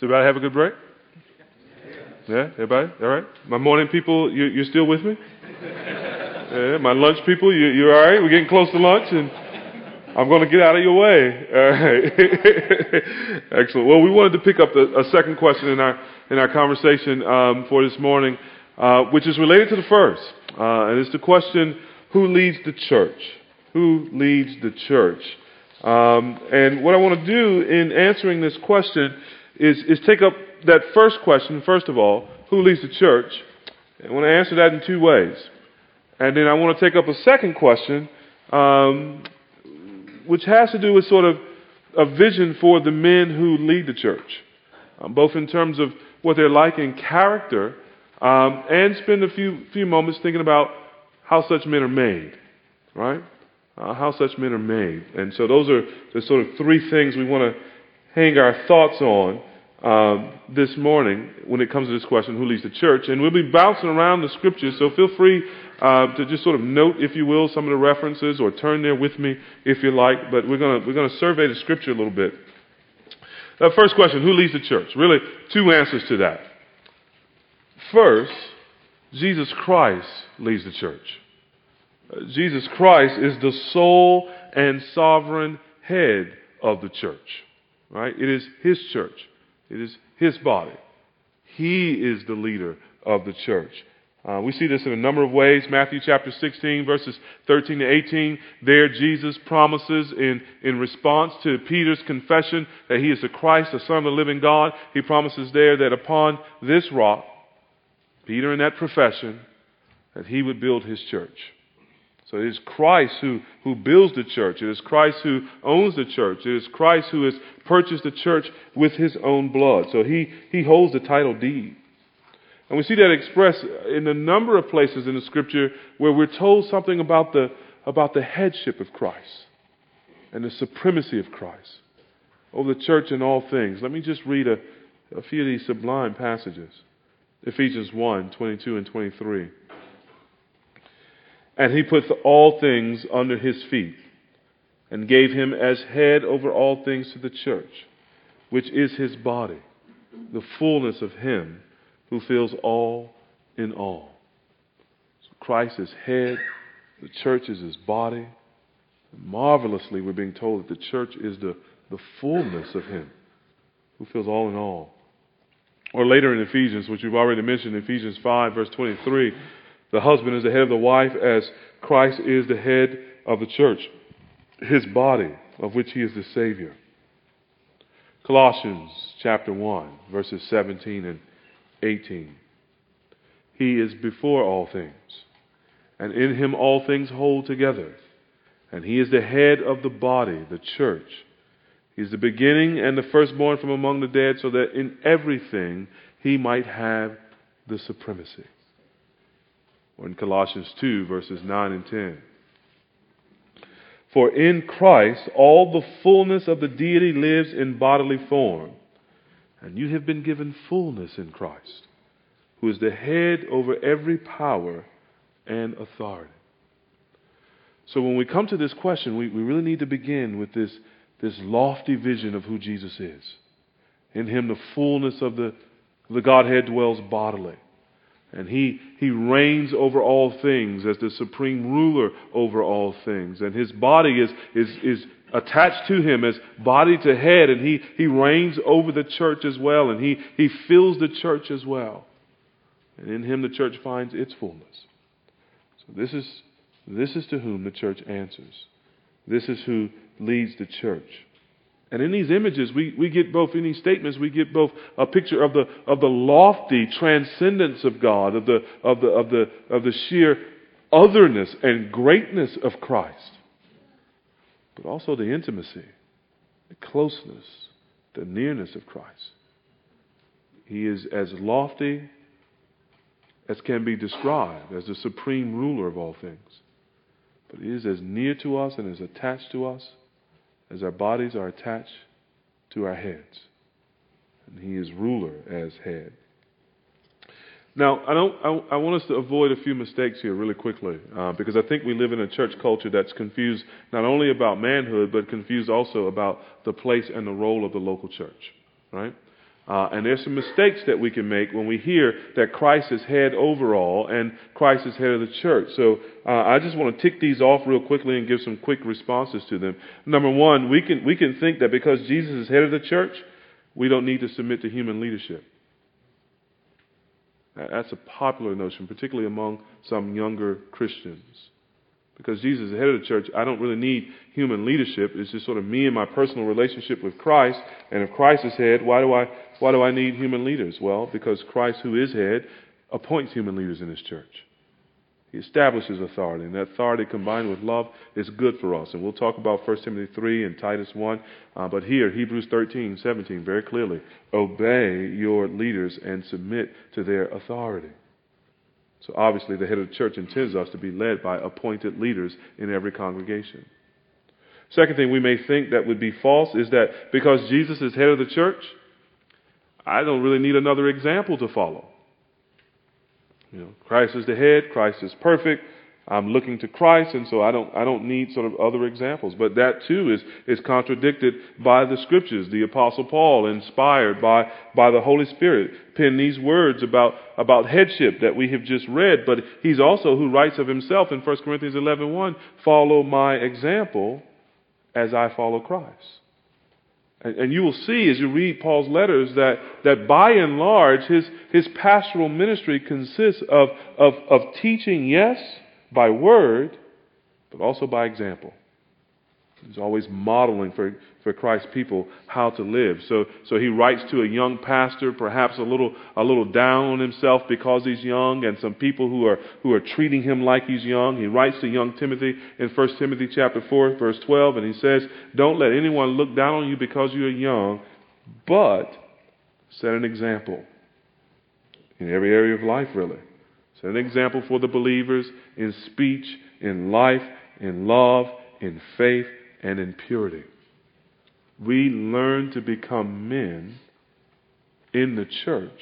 So everybody have a good break? Yeah, everybody? All right? My morning people, you, you're still with me? Yeah, my lunch people, you, you're all right? We're getting close to lunch and I'm going to get out of your way. All right. Excellent. Well, we wanted to pick up a second question in our, in our conversation um, for this morning, uh, which is related to the first. Uh, and it's the question, who leads the church? Who leads the church? Um, and what I want to do in answering this question is, is take up that first question, first of all, who leads the church? I want to answer that in two ways. And then I want to take up a second question, um, which has to do with sort of a vision for the men who lead the church, um, both in terms of what they're like in character, um, and spend a few few moments thinking about how such men are made, right? Uh, how such men are made. And so those are the sort of three things we want to hang our thoughts on um, this morning when it comes to this question, who leads the church? And we'll be bouncing around the scriptures, so feel free uh, to just sort of note, if you will, some of the references or turn there with me if you like. But we're going we're gonna survey the scripture a little bit. Uh, first question, who leads the church? Really, two answers to that. First, Jesus Christ leads the church. Uh, Jesus Christ is the sole and sovereign head of the church. Right? It is his church. It is his body. He is the leader of the church. Uh, we see this in a number of ways. Matthew chapter 16, verses 13 to 18. There, Jesus promises in, in response to Peter's confession that he is the Christ, the Son of the living God. He promises there that upon this rock, Peter in that profession, that he would build his church. So it is Christ who, who builds the church. It is Christ who owns the church. It is Christ who has purchased the church with his own blood. So he, he holds the title deed. And we see that expressed in a number of places in the scripture where we're told something about the, about the headship of Christ and the supremacy of Christ over the church in all things. Let me just read a, a few of these sublime passages. Ephesians 1 22 and 23. And he put all things under his feet and gave him as head over all things to the church, which is his body, the fullness of him who fills all in all. So Christ is head, the church is his body. marvelously, we're being told that the church is the, the fullness of him who fills all in all. Or later in Ephesians, which we've already mentioned, Ephesians 5, verse 23, the husband is the head of the wife as Christ is the head of the church, his body, of which he is the Savior. Colossians chapter 1, verses 17 and 18. He is before all things, and in him all things hold together. And he is the head of the body, the church. He is the beginning and the firstborn from among the dead, so that in everything he might have the supremacy. Or in Colossians 2, verses 9 and 10. For in Christ all the fullness of the deity lives in bodily form and you have been given fullness in Christ, who is the head over every power and authority. So when we come to this question, we, we really need to begin with this, this lofty vision of who Jesus is. In him, the fullness of the, the Godhead dwells bodily. And he, he reigns over all things as the supreme ruler over all things. And his body is, is, is attached to him as body to head, and he, he reigns over the church as well, and he, he fills the church as well. And in him the church finds its fullness. So this is, this is to whom the church answers. This is who leads the church. And in these images, we, we get both, in these statements, we get both a picture of the, of the lofty transcendence of God, of the, of the, of the, of the sheer otherness and greatness of Christ but also the intimacy, the closeness, the nearness of Christ. He is as lofty as can be described as the supreme ruler of all things. But he is as near to us and as attached to us as our bodies are attached to our heads. And he is ruler as head. Now, I, don't, I, I, want us to avoid a few mistakes here really quickly uh, because I think we live in a church culture that's confused not only about manhood, but confused also about the place and the role of the local church. Right? Uh, and there's some mistakes that we can make when we hear that Christ is head over all and Christ is head of the church. So uh, I just want to tick these off real quickly and give some quick responses to them. Number one, we can we can think that because Jesus is head of the church, we don't need to submit to human leadership. That's a popular notion, particularly among some younger Christians. Because Jesus is the head of the church, I don't really need human leadership. It's just sort of me and my personal relationship with Christ. And if Christ is head, why do I why do I need human leaders? Well, because Christ, who is head, appoints human leaders in his church. He establishes authority, and that authority combined with love is good for us. And we'll talk about 1 Timothy 3 and Titus 1. Uh, but here, Hebrews 13, 17, very clearly, obey your leaders and submit to their authority. So obviously, the head of the church intends us to be led by appointed leaders in every congregation. Second thing we may think that would be false is that because Jesus is head of the church, I don't really need another example to follow. You know, Christ is the head, Christ is perfect. I'm looking to Christ, and so I don't, I don't need sort of other examples. But that too is, is contradicted by the scriptures. The apostle Paul, inspired by, by the Holy Spirit, penned these words about, about headship that we have just read. But he's also who writes of himself in 1 Corinthians 11.1, follow my example as I follow Christ. And, you will see as you read Paul's letters that, that by and large his, his pastoral ministry consists of, of, of teaching, yes, by word, but also by example. He's always modeling for, for Christ's people how to live. So, so he writes to a young pastor, perhaps a little, a little down on himself because he's young, and some people who are, who are treating him like he's young. He writes to young Timothy in 1 Timothy chapter 4, verse 12, and he says, Don't let anyone look down on you because you're young, but set an example in every area of life, really. Set an example for the believers in speech, in life, in love, in faith, and in purity. We learn to become men in the church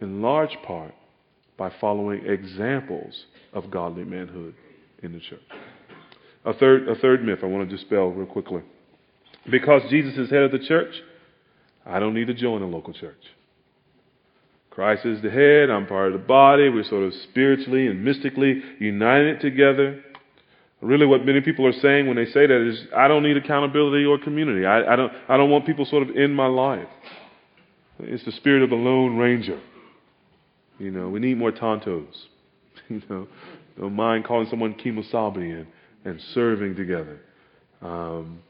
in large part by following examples of godly manhood in the church. A third, a third myth I want to dispel real quickly. Because Jesus is head of the church, I don't need to join a local church. Christ is the head, I'm part of the body, we're sort of spiritually and mystically united together. Really, what many people are saying when they say that is, I don't need accountability or community. I, I, don't, I don't want people sort of in my life. It's the spirit of the Lone Ranger. You know, we need more Tontos. You know, don't mind calling someone Kemosabe and, and serving together. Um,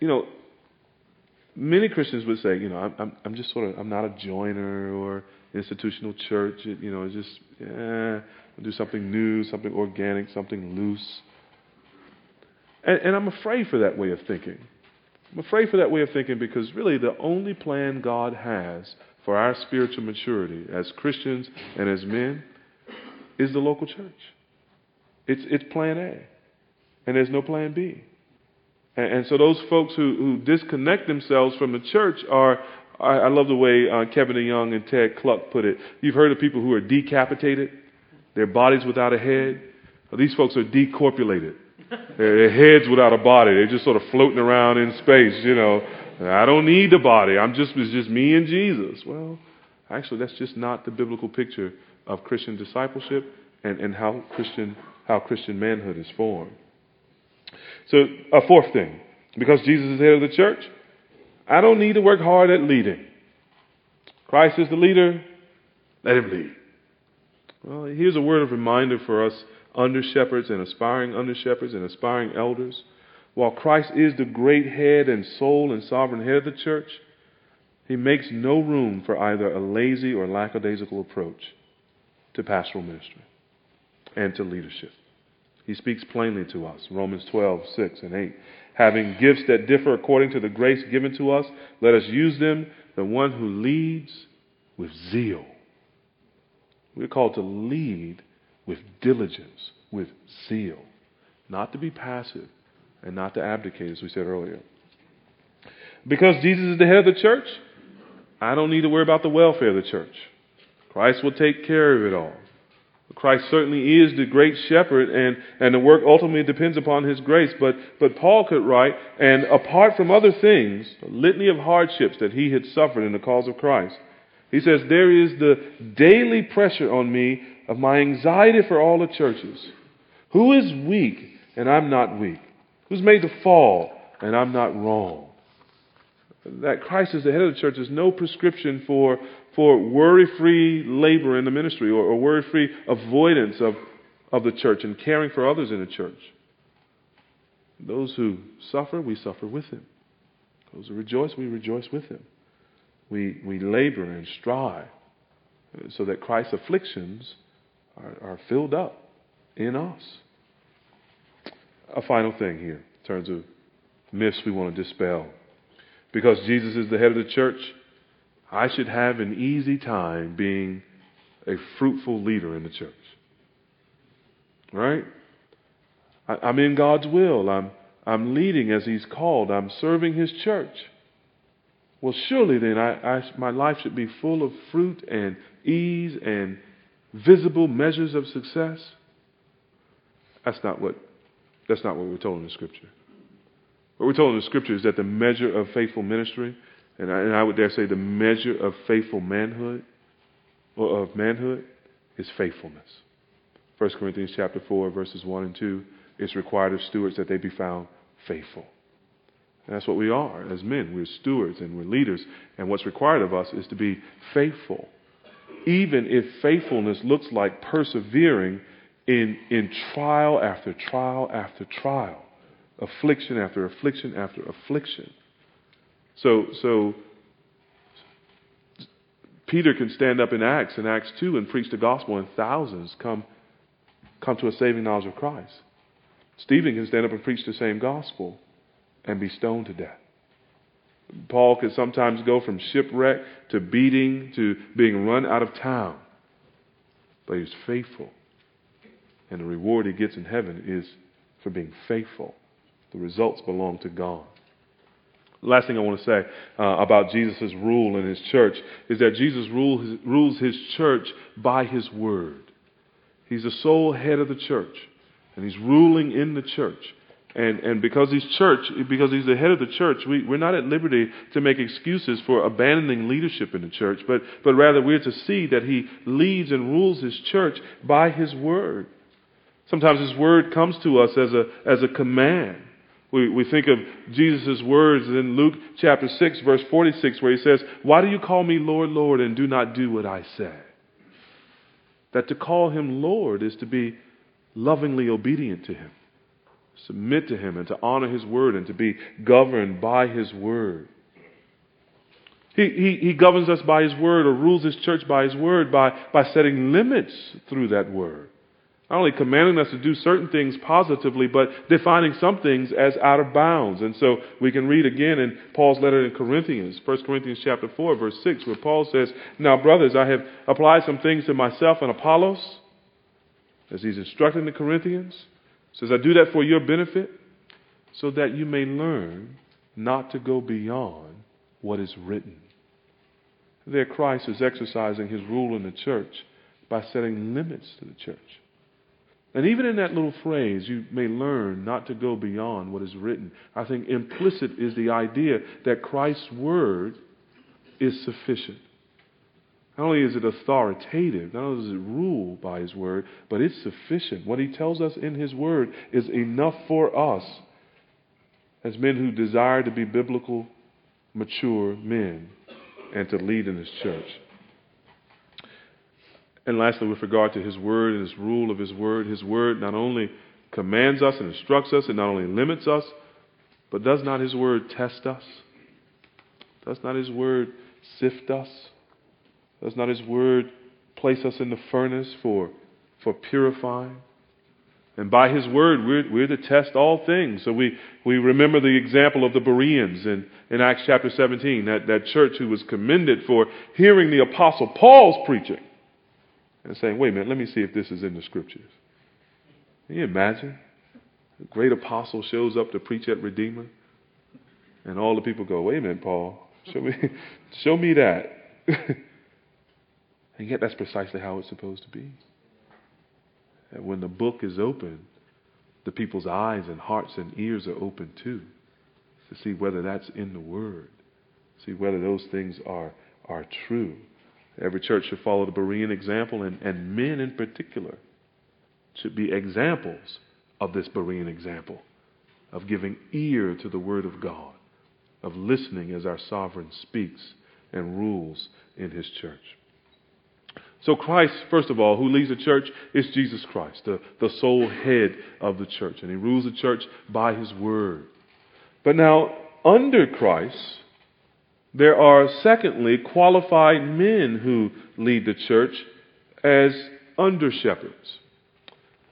you know, many Christians would say, you know, I'm, I'm, I'm just sort of, I'm not a joiner or institutional church. You know, it's just, yeah do something new, something organic, something loose. And, and I'm afraid for that way of thinking. I'm afraid for that way of thinking because really the only plan God has for our spiritual maturity as Christians and as men is the local church. It's, it's plan A. And there's no plan B. And, and so those folks who, who disconnect themselves from the church are, I, I love the way uh, Kevin DeYoung and Ted Kluck put it. You've heard of people who are decapitated their bodies without a head. These folks are decorpulated. Their heads without a body. They're just sort of floating around in space, you know. I don't need the body. I'm just it's just me and Jesus. Well, actually that's just not the biblical picture of Christian discipleship and, and how Christian how Christian manhood is formed. So a fourth thing, because Jesus is head of the church, I don't need to work hard at leading. Christ is the leader, let him lead. Well, here's a word of reminder for us under shepherds and aspiring under shepherds and aspiring elders. While Christ is the great head and sole and sovereign head of the church, he makes no room for either a lazy or lackadaisical approach to pastoral ministry and to leadership. He speaks plainly to us. Romans 12, 6 and 8. Having gifts that differ according to the grace given to us, let us use them. The one who leads with zeal we're called to lead with diligence, with zeal, not to be passive and not to abdicate, as we said earlier. Because Jesus is the head of the church, I don't need to worry about the welfare of the church. Christ will take care of it all. Christ certainly is the great shepherd, and, and the work ultimately depends upon his grace. But, but Paul could write, and apart from other things, a litany of hardships that he had suffered in the cause of Christ, he says, There is the daily pressure on me of my anxiety for all the churches. Who is weak, and I'm not weak? Who's made to fall, and I'm not wrong? That Christ is the head of the church is no prescription for for worry free labor in the ministry or, or worry free avoidance of, of the church and caring for others in the church. Those who suffer, we suffer with him. Those who rejoice, we rejoice with him. We, we labor and strive so that Christ's afflictions are, are filled up in us. A final thing here in terms of myths we want to dispel. Because Jesus is the head of the church, I should have an easy time being a fruitful leader in the church. Right? I, am in God's will. I'm, I'm leading as He's called. I'm serving His church. Well, surely then I, I, my life should be full of fruit and ease and visible measures of success. That's not what, that's not what we're told in the Scripture. What we're told in the Scripture is that the measure of faithful ministry and I, and I would dare say the measure of faithful manhood, or of manhood, is faithfulness. 1 Corinthians chapter 4, verses 1 and 2, it's required of stewards that they be found faithful. And that's what we are as men. We're stewards and we're leaders. And what's required of us is to be faithful. Even if faithfulness looks like persevering in, in trial after trial after trial, affliction after affliction after affliction. So, so Peter can stand up in Acts, in Acts 2, and preach the gospel, and thousands come, come to a saving knowledge of Christ. Stephen can stand up and preach the same gospel and be stoned to death. Paul could sometimes go from shipwreck to beating to being run out of town. But he's faithful. And the reward he gets in heaven is for being faithful. The results belong to God. Last thing I want to say uh, about Jesus' rule in his church is that Jesus rule his, rules his church by his word. He's the sole head of the church, and he's ruling in the church. And, and because he's church, because he's the head of the church, we, we're not at liberty to make excuses for abandoning leadership in the church, but, but rather we're to see that he leads and rules his church by his word. Sometimes his word comes to us as a, as a command. We, we think of Jesus' words in Luke chapter 6, verse 46, where he says, Why do you call me Lord, Lord, and do not do what I say? That to call him Lord is to be lovingly obedient to him, submit to him, and to honor his word, and to be governed by his word. He, he, he governs us by his word or rules his church by his word by, by setting limits through that word. Not only commanding us to do certain things positively, but defining some things as out of bounds. And so we can read again in Paul's letter in Corinthians, 1 Corinthians chapter 4, verse 6, where Paul says, Now, brothers, I have applied some things to myself and Apollos, as he's instructing the Corinthians. Says, I do that for your benefit, so that you may learn not to go beyond what is written. There, Christ is exercising his rule in the church by setting limits to the church. And even in that little phrase, you may learn not to go beyond what is written. I think implicit is the idea that Christ's word is sufficient. Not only is it authoritative, not only does it rule by his word, but it's sufficient. What he tells us in his word is enough for us as men who desire to be biblical, mature men and to lead in his church. And lastly, with regard to His Word and His rule of His Word, His Word not only commands us and instructs us, and not only limits us, but does not His Word test us? Does not His Word sift us? Does not His Word place us in the furnace for, for purifying? And by His Word, we're, we're to test all things. So we, we remember the example of the Bereans in, in Acts chapter 17, that, that church who was commended for hearing the Apostle Paul's preaching and saying, wait a minute, let me see if this is in the scriptures. Can you imagine? A great apostle shows up to preach at Redeemer, and all the people go, wait a minute, Paul, show me, show me that. and yet that's precisely how it's supposed to be. And when the book is open, the people's eyes and hearts and ears are open too to see whether that's in the Word, see whether those things are, are true. Every church should follow the Berean example, and, and men in particular should be examples of this Berean example of giving ear to the Word of God, of listening as our sovereign speaks and rules in His church. So, Christ, first of all, who leads the church, is Jesus Christ, the, the sole head of the church. And He rules the church by His Word. But now, under Christ, there are, secondly, qualified men who lead the church as under shepherds.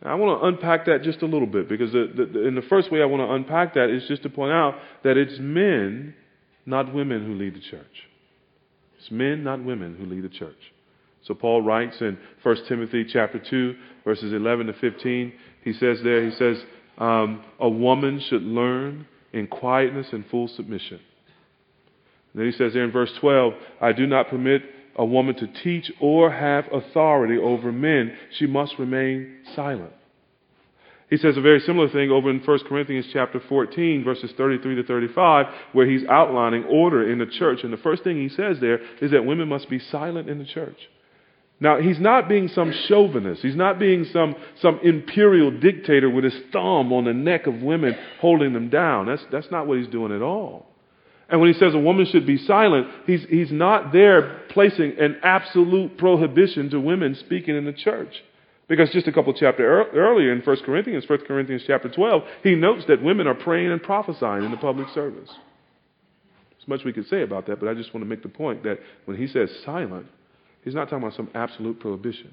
I want to unpack that just a little bit because the, the, in the first way I want to unpack that is just to point out that it's men, not women, who lead the church. It's men, not women, who lead the church. So Paul writes in 1 Timothy chapter 2, verses 11 to 15, he says there, he says, um, a woman should learn in quietness and full submission. And then he says there in verse 12, I do not permit a woman to teach or have authority over men. She must remain silent. He says a very similar thing over in 1 Corinthians chapter 14, verses 33 to 35, where he's outlining order in the church. And the first thing he says there is that women must be silent in the church. Now, he's not being some chauvinist. He's not being some, some imperial dictator with his thumb on the neck of women holding them down. That's, that's not what he's doing at all. And when he says a woman should be silent, he's, he's not there placing an absolute prohibition to women speaking in the church. Because just a couple chapters earlier in 1 Corinthians, 1 Corinthians chapter 12, he notes that women are praying and prophesying in the public service. There's much we could say about that, but I just want to make the point that when he says silent, He's not talking about some absolute prohibition.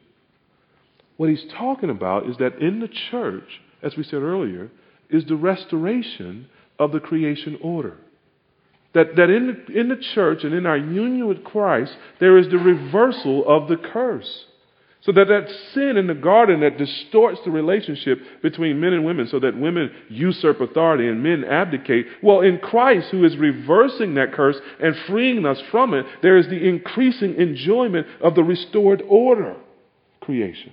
What he's talking about is that in the church, as we said earlier, is the restoration of the creation order. That, that in, the, in the church and in our union with Christ, there is the reversal of the curse. So that that sin in the garden that distorts the relationship between men and women so that women usurp authority and men abdicate. Well, in Christ, who is reversing that curse and freeing us from it, there is the increasing enjoyment of the restored order creation.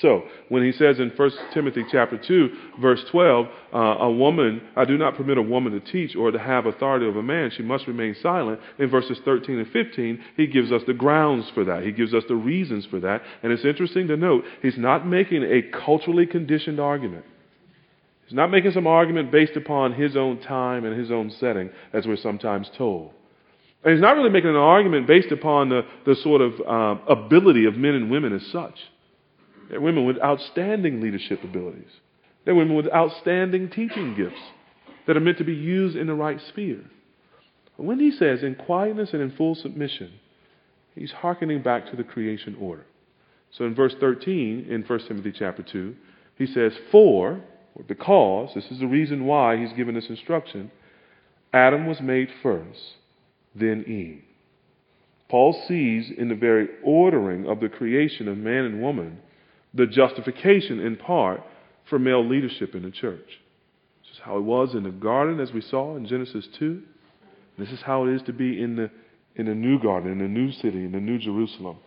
So, when he says in 1 Timothy chapter 2, verse 12, uh, a woman, I do not permit a woman to teach or to have authority over a man. She must remain silent. In verses 13 and 15, he gives us the grounds for that. He gives us the reasons for that. And it's interesting to note, he's not making a culturally conditioned argument. He's not making some argument based upon his own time and his own setting, as we're sometimes told. And he's not really making an argument based upon the, the sort of um, ability of men and women as such. They're women with outstanding leadership abilities. They're women with outstanding teaching gifts that are meant to be used in the right sphere. When he says in quietness and in full submission, he's hearkening back to the creation order. So in verse 13 in 1 Timothy chapter 2, he says, For, or because, this is the reason why he's given this instruction, Adam was made first, then Eve. Paul sees in the very ordering of the creation of man and woman the justification in part for male leadership in the church. This is how it was in the garden, as we saw in Genesis 2. This is how it is to be in the, in the new garden, in the new city, in the new Jerusalem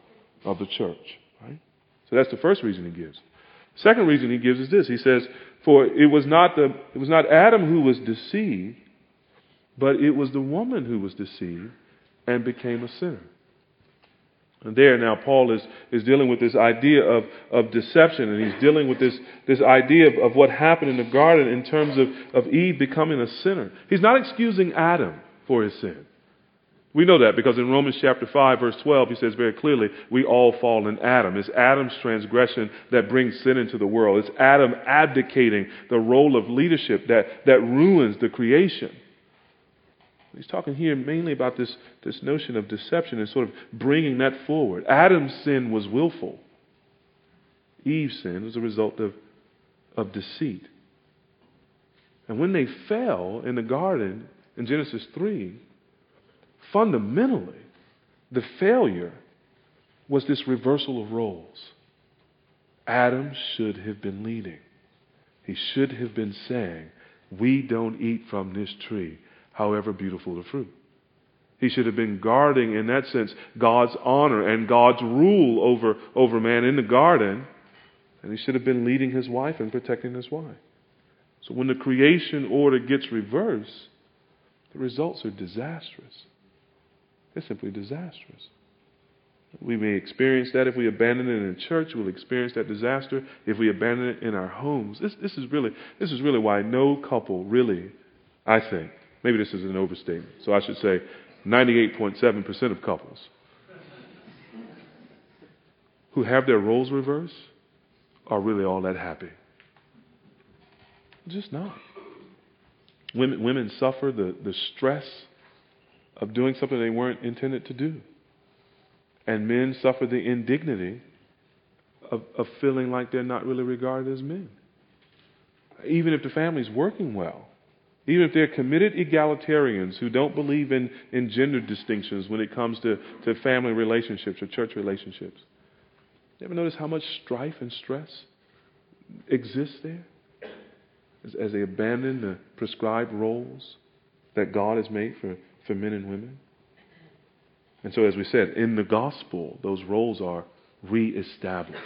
of the church. Right? So that's the first reason he gives. Second reason he gives is this. He says, For it was not the it was not Adam who was deceived, but it was the woman who was deceived and became a sinner. And there now Paul is, is dealing with this idea of, of deception and he's dealing with this, this idea of, of what happened in the garden in terms of, of Eve becoming a sinner. He's not excusing Adam for his sin. We know that because in Romans chapter 5 verse 12 he says very clearly, we all fall in Adam. It's Adam's transgression that brings sin into the world. It's Adam abdicating the role of leadership that, that ruins the creation. He's talking here mainly about this, this notion of deception and sort of bringing that forward. Adam's sin was willful. Eve's sin was a result of, of deceit. And when they fell in the garden in Genesis 3, fundamentally, the failure was this reversal of roles. Adam should have been leading. He should have been saying, We don't eat from this tree however beautiful the fruit. He should have been guarding, in that sense, God's honor and God's rule over, over man in the garden. And he should have been leading his wife and protecting his wife. So when the creation order gets reversed, the results are disastrous. They're simply disastrous. We may experience that if we abandon it in church. We'll experience that disaster if we abandon it in our homes. This, this is really this is really why no couple really, I think, maybe this is an overstatement. So I should say, 98.7% of couples who have their roles reversed are really all that happy. Just not. Women, women suffer the, the stress of doing something they weren't intended to do. And men suffer the indignity of, of feeling like they're not really regarded as men. Even if the family's working well, even if they're committed egalitarians who don't believe in, in gender distinctions when it comes to, to family relationships or church relationships. You ever notice how much strife and stress exists there? As, as they abandon the prescribed roles that God has made for, for men and women. And so, as we said, in the gospel, those roles are reestablished.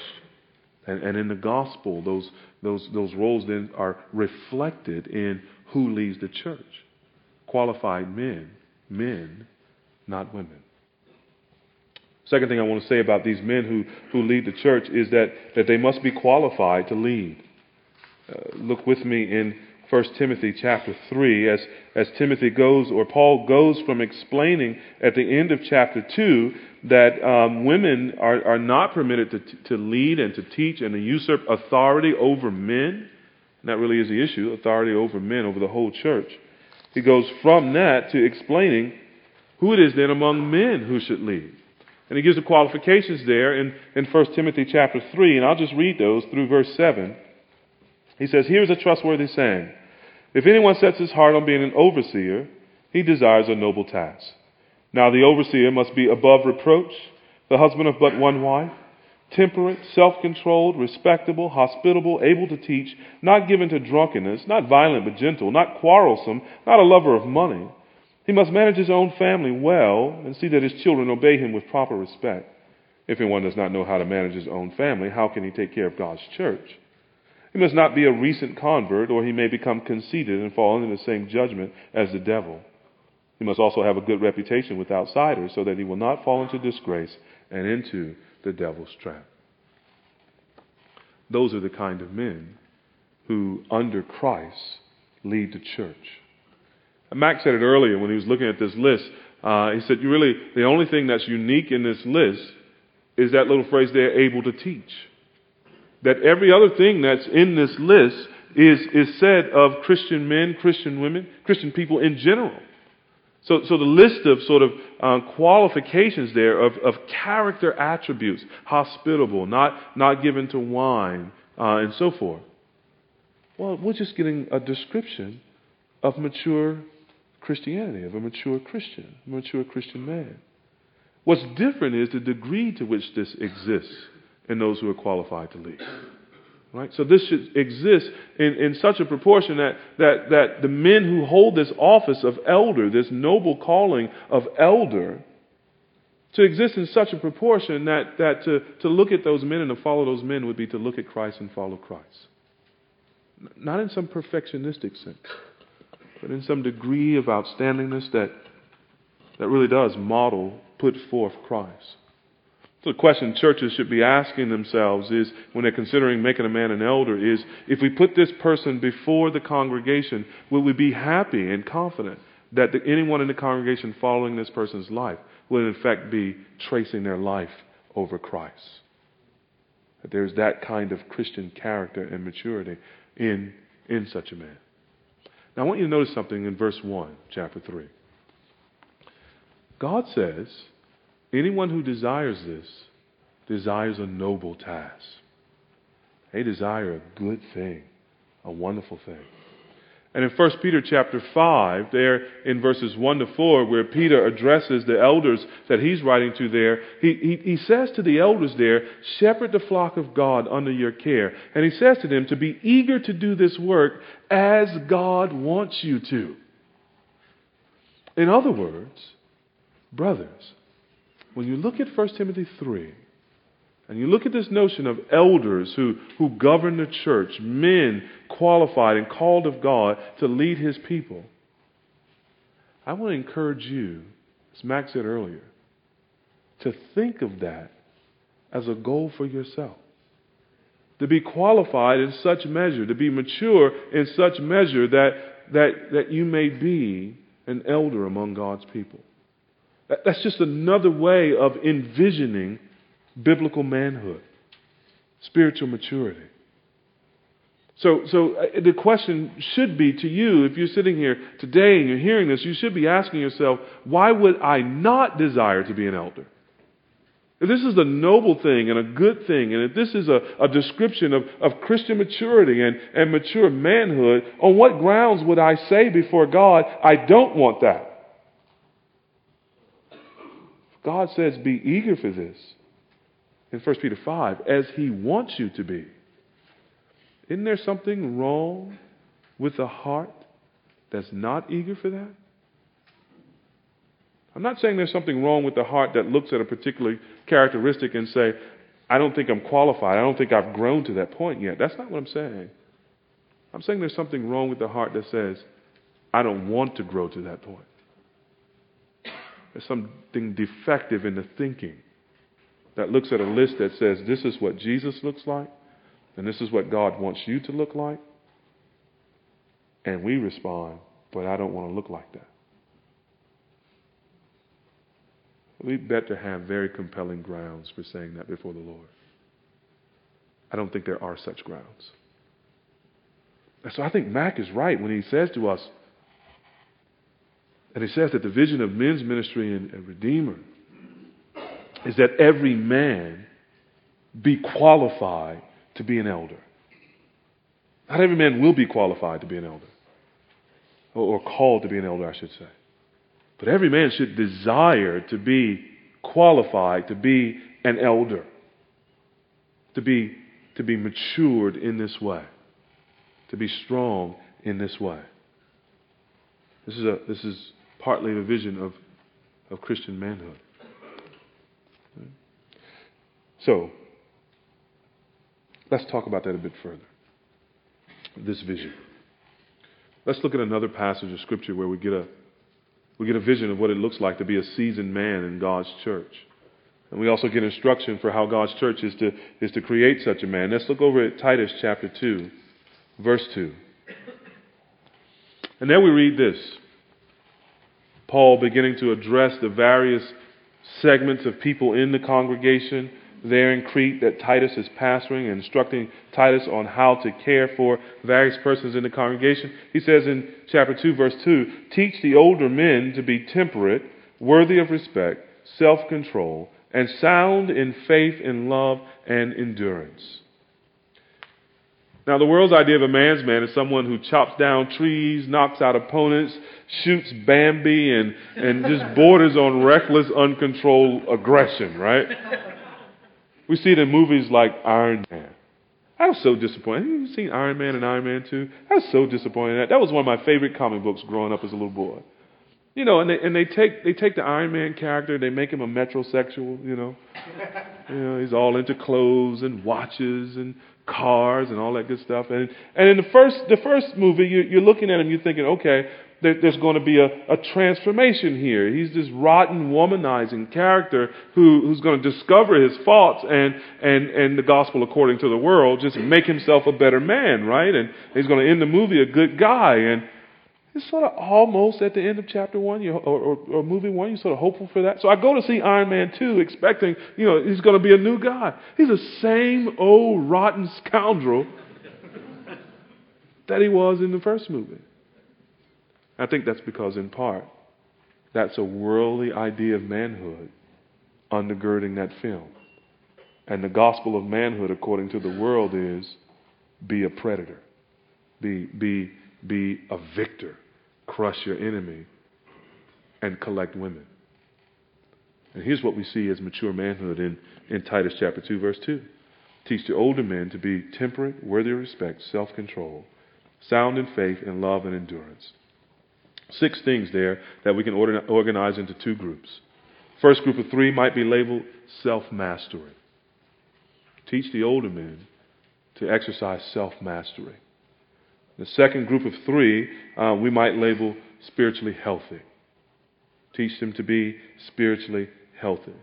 And, and in the gospel, those, those, those roles then are reflected in who leads the church. Qualified men, men, not women. Second thing I want to say about these men who, who lead the church is that, that they must be qualified to lead. Uh, look with me in 1 Timothy chapter 3 as, as Timothy goes, or Paul goes from explaining at the end of chapter 2 that um, women are, are not permitted to, to lead and to teach and to usurp authority over men. And that really is the issue authority over men, over the whole church. He goes from that to explaining who it is then among men who should lead. And he gives the qualifications there in, in 1 Timothy chapter 3, and I'll just read those through verse 7. He says, Here's a trustworthy saying if anyone sets his heart on being an overseer, he desires a noble task. Now the overseer must be above reproach, the husband of but one wife, temperate, self-controlled, respectable, hospitable, able to teach, not given to drunkenness, not violent but gentle, not quarrelsome, not a lover of money. He must manage his own family well and see that his children obey him with proper respect. If anyone does not know how to manage his own family, how can he take care of God's church? He must not be a recent convert, or he may become conceited and fall into the same judgment as the devil. He must also have a good reputation with outsiders so that he will not fall into disgrace and into the devil's trap. Those are the kind of men who, under Christ, lead the church. Max said it earlier when he was looking at this list. Uh, he said, "You really, the only thing that's unique in this list is that little phrase they're able to teach that every other thing that's in this list is, is said of Christian men, Christian women, Christian people in general. So, so the list of sort of uh, qualifications there of, of character attributes, hospitable, not, not given to wine, uh, and so forth. Well, we're just getting a description of mature Christianity, of a mature Christian, a mature Christian man. What's different is the degree to which this exists in those who are qualified to lead. Right? So this should exist in, in such a proportion that, that, that the men who hold this office of elder, this noble calling of elder, to exist in such a proportion that, that to, to look at those men and to follow those men would be to look at Christ and follow Christ. Not in some perfectionistic sense, but in some degree of outstandingness that, that really does model, put forth Christ. So the question churches should be asking themselves is, when they're considering making a man an elder, is if we put this person before the congregation, will we be happy and confident that the, anyone in the congregation following this person's life will in fact be tracing their life over Christ? That there's that kind of Christian character and maturity in, in such a man. Now I want you to notice something in verse 1, chapter 3. God says, Anyone who desires this desires a noble task. They desire a good thing, a wonderful thing. And in 1 Peter chapter 5, there in verses 1 to 4, where Peter addresses the elders that he's writing to there, he, he, he says to the elders there, Shepherd the flock of God under your care. And he says to them to be eager to do this work as God wants you to. In other words, brothers, when you look at 1 Timothy 3 and you look at this notion of elders who, who govern the church, men qualified and called of God to lead his people, I want to encourage you, as Max said earlier, to think of that as a goal for yourself. To be qualified in such measure, to be mature in such measure that, that, that you may be an elder among God's people. That's just another way of envisioning biblical manhood, spiritual maturity. So, so uh, the question should be to you, if you're sitting here today and you're hearing this, you should be asking yourself, why would I not desire to be an elder? If this is a noble thing and a good thing, and if this is a, a description of, of Christian maturity and, and mature manhood, on what grounds would I say before God, I don't want that? God says, be eager for this in 1 Peter 5, as He wants you to be. Isn't there something wrong with a heart that's not eager for that? I'm not saying there's something wrong with the heart that looks at a particular characteristic and say, I don't think I'm qualified. I don't think I've grown to that point yet. That's not what I'm saying. I'm saying there's something wrong with the heart that says, I don't want to grow to that point. There's something defective in the thinking that looks at a list that says, this is what Jesus looks like, and this is what God wants you to look like. And we respond, but I don't want to look like that. We better have very compelling grounds for saying that before the Lord. I don't think there are such grounds. So I think Mac is right when he says to us, and he says that the vision of men's ministry and, and Redeemer is that every man be qualified to be an elder. Not every man will be qualified to be an elder, or, or called to be an elder, I should say. But every man should desire to be qualified to be an elder, to be, to be matured in this way, to be strong in this way. This is, a, this is partly the vision of, of Christian manhood. So, let's talk about that a bit further. This vision. Let's look at another passage of Scripture where we get a, we get a vision of what it looks like to be a seasoned man in God's church. And we also get instruction for how God's church is to, is to create such a man. Let's look over at Titus chapter 2, verse 2. And there we read this Paul beginning to address the various segments of people in the congregation there in Crete that Titus is pastoring and instructing Titus on how to care for various persons in the congregation. He says in chapter 2, verse 2 Teach the older men to be temperate, worthy of respect, self control, and sound in faith, in love, and endurance. Now, the world's idea of a man's man is someone who chops down trees, knocks out opponents, shoots Bambi, and, and just borders on reckless, uncontrolled aggression, right? We see it in movies like Iron Man. I was so disappointed. Have you seen Iron Man and Iron Man 2? I was so disappointed that. That was one of my favorite comic books growing up as a little boy. You know, and they and they take they take the Iron Man character, they make him a metrosexual, you know. you know, he's all into clothes and watches and cars and all that good stuff. And and in the first the first movie, you, you're looking at him, you're thinking, okay, there's going to be a, a transformation here. He's this rotten, womanizing character who, who's going to discover his faults and, and, and the gospel according to the world, just make himself a better man, right? And he's going to end the movie a good guy. And it's sort of almost at the end of chapter one or, or, or movie one. You're sort of hopeful for that. So I go to see Iron Man 2 expecting, you know, he's going to be a new guy. He's the same old rotten scoundrel that he was in the first movie. I think that's because, in part, that's a worldly idea of manhood undergirding that film. And the gospel of manhood, according to the world, is be a predator, be, be, be a victor, crush your enemy, and collect women. And here's what we see as mature manhood in, in Titus chapter 2, verse 2. Teach the older men to be temperate, worthy of respect, self control, sound in faith, in love, and endurance. Six things there that we can organize into two groups. First group of three might be labeled self mastery. Teach the older men to exercise self mastery. The second group of three uh, we might label spiritually healthy. Teach them to be spiritually healthy.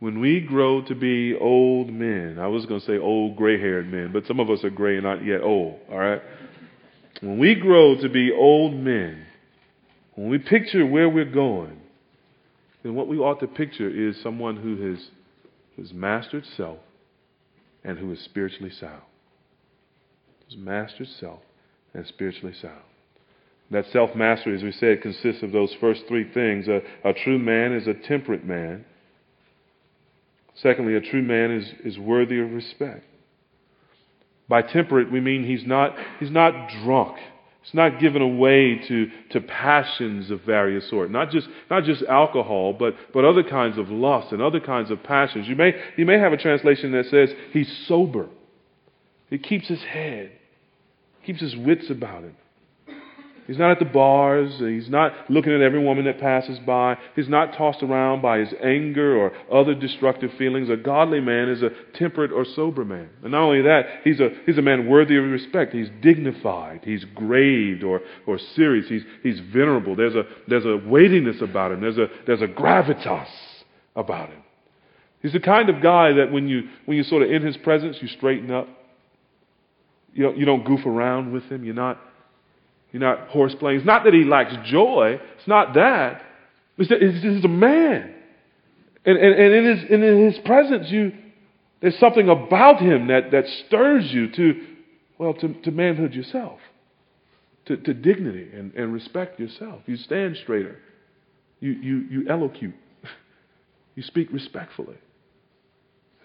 When we grow to be old men, I was going to say old gray haired men, but some of us are gray and not yet old, all right? When we grow to be old men, when we picture where we're going, then what we ought to picture is someone who has, has mastered self and who is spiritually sound. Has mastered self and spiritually sound. That self mastery, as we said, consists of those first three things. A, a true man is a temperate man. Secondly, a true man is, is worthy of respect. By temperate, we mean he's not, he's not drunk. He's not given away to, to passions of various sort. Not just, not just alcohol, but, but other kinds of lust and other kinds of passions. You may, you may have a translation that says he's sober. He keeps his head, keeps his wits about him. He's not at the bars. He's not looking at every woman that passes by. He's not tossed around by his anger or other destructive feelings. A godly man is a temperate or sober man. And not only that, he's a, he's a man worthy of respect. He's dignified. He's grave or, or serious. He's, he's venerable. There's a, there's a weightiness about him. There's a, there's a gravitas about him. He's the kind of guy that when you, when you sort of in his presence, you straighten up. You don't, you don't goof around with him. You're not you're not horseplaying. It's not that he lacks joy. It's not that. It's that he's a man. And, and, and in, his, in his presence, you, there's something about him that, that stirs you to, well, to, to manhood yourself, to, to dignity and, and respect yourself. You stand straighter. You, you, you elocute. You speak respectfully.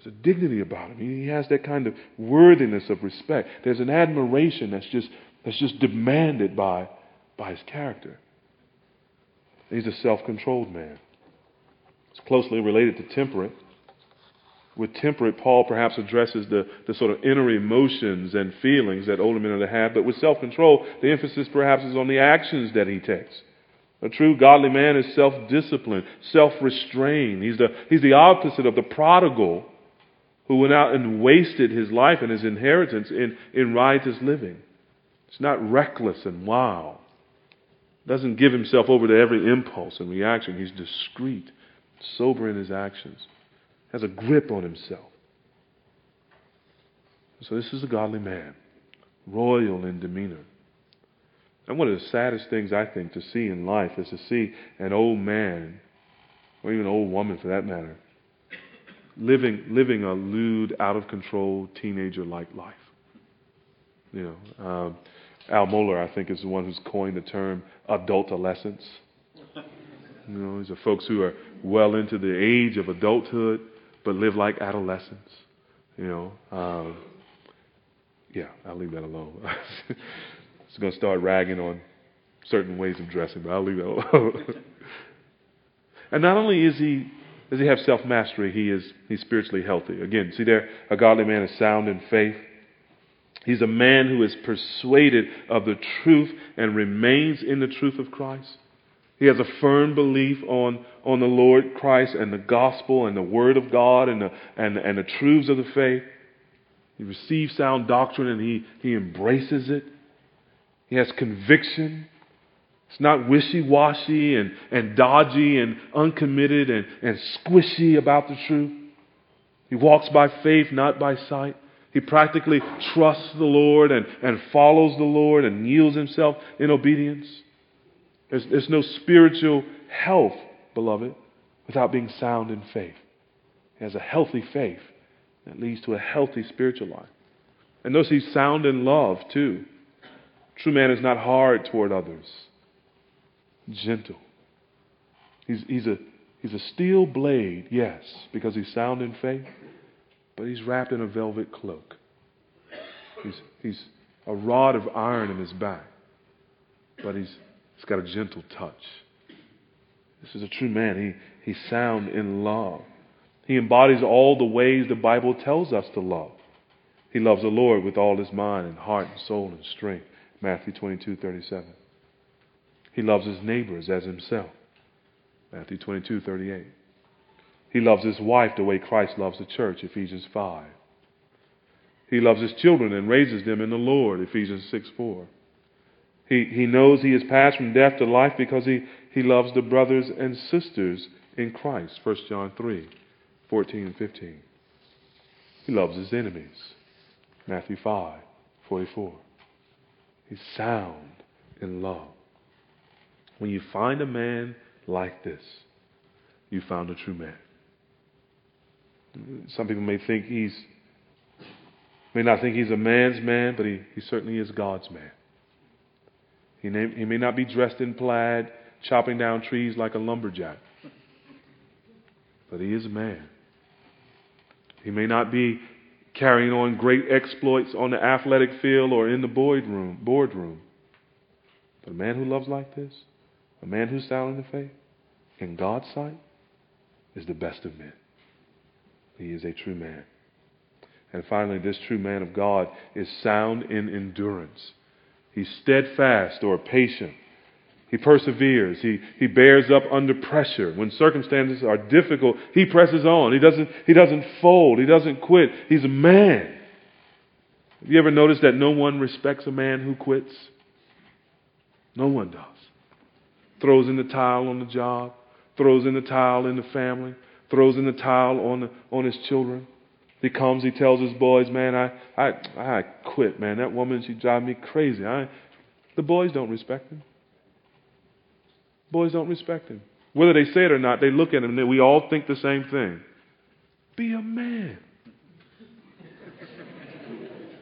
There's a dignity about him. He has that kind of worthiness of respect. There's an admiration that's just that's just demanded by, by his character. He's a self controlled man. It's closely related to temperate. With temperate, Paul perhaps addresses the, the sort of inner emotions and feelings that older men are to have, but with self control, the emphasis perhaps is on the actions that he takes. A true godly man is self disciplined, self restrained. He's the, he's the opposite of the prodigal who went out and wasted his life and his inheritance in, in riotous living. He's not reckless and wild. Doesn't give himself over to every impulse and reaction. He's discreet, sober in his actions, has a grip on himself. So this is a godly man, royal in demeanor. And one of the saddest things I think to see in life is to see an old man, or even an old woman for that matter, living living a lewd, out of control, teenager like life. You know, um, Al Mohler, I think, is the one who's coined the term adultolescence. You know, these are folks who are well into the age of adulthood, but live like adolescents. You know, um, yeah, I'll leave that alone. It's going to start ragging on certain ways of dressing, but I'll leave that alone. and not only is he does he have self mastery, he is he's spiritually healthy. Again, see there, a godly man is sound in faith. He's a man who is persuaded of the truth and remains in the truth of Christ. He has a firm belief on, on the Lord Christ and the gospel and the word of God and the, and, and the truths of the faith. He receives sound doctrine and he, he embraces it. He has conviction. It's not wishy washy and, and dodgy and uncommitted and, and squishy about the truth. He walks by faith, not by sight. He practically trusts the Lord and, and follows the Lord and yields himself in obedience. There's, there's no spiritual health, beloved, without being sound in faith. He has a healthy faith that leads to a healthy spiritual life. And notice he's sound in love, too. True man is not hard toward others, gentle. He's, he's, a, he's a steel blade, yes, because he's sound in faith but he's wrapped in a velvet cloak. He's, he's a rod of iron in his back, but he's, he's got a gentle touch. This is a true man. He, he's sound in love. He embodies all the ways the Bible tells us to love. He loves the Lord with all his mind and heart and soul and strength. Matthew 22, 37. He loves his neighbors as himself. Matthew 22, 38. He loves his wife the way Christ loves the church, Ephesians 5. He loves his children and raises them in the Lord, Ephesians 6 4. He, he knows he has passed from death to life because he, he loves the brothers and sisters in Christ, 1 John 3 14 and 15. He loves his enemies, Matthew 5 44. He's sound in love. When you find a man like this, you found a true man. Some people may think he's may not think he's a man's man, but he, he certainly is God's man. He, may, he may not be dressed in plaid, chopping down trees like a lumberjack, but he is a man. He may not be carrying on great exploits on the athletic field or in the boardroom, boardroom. But a man who loves like this, a man who's sound in the faith, in God's sight, is the best of men. He is a true man. And finally, this true man of God is sound in endurance. He's steadfast or patient. He perseveres. He, he bears up under pressure. When circumstances are difficult, he presses on. He doesn't, he doesn't fold. He doesn't quit. He's a man. Have you ever noticed that no one respects a man who quits? No one does. Throws in the towel on the job, throws in the towel in the family, throws in the towel on, the, on his children. He comes, he tells his boys, man, I, I, I quit, man. That woman, she drives me crazy. I, the boys don't respect him. Boys don't respect him. Whether they say it or not, they look at him and we all think the same thing. Be a man.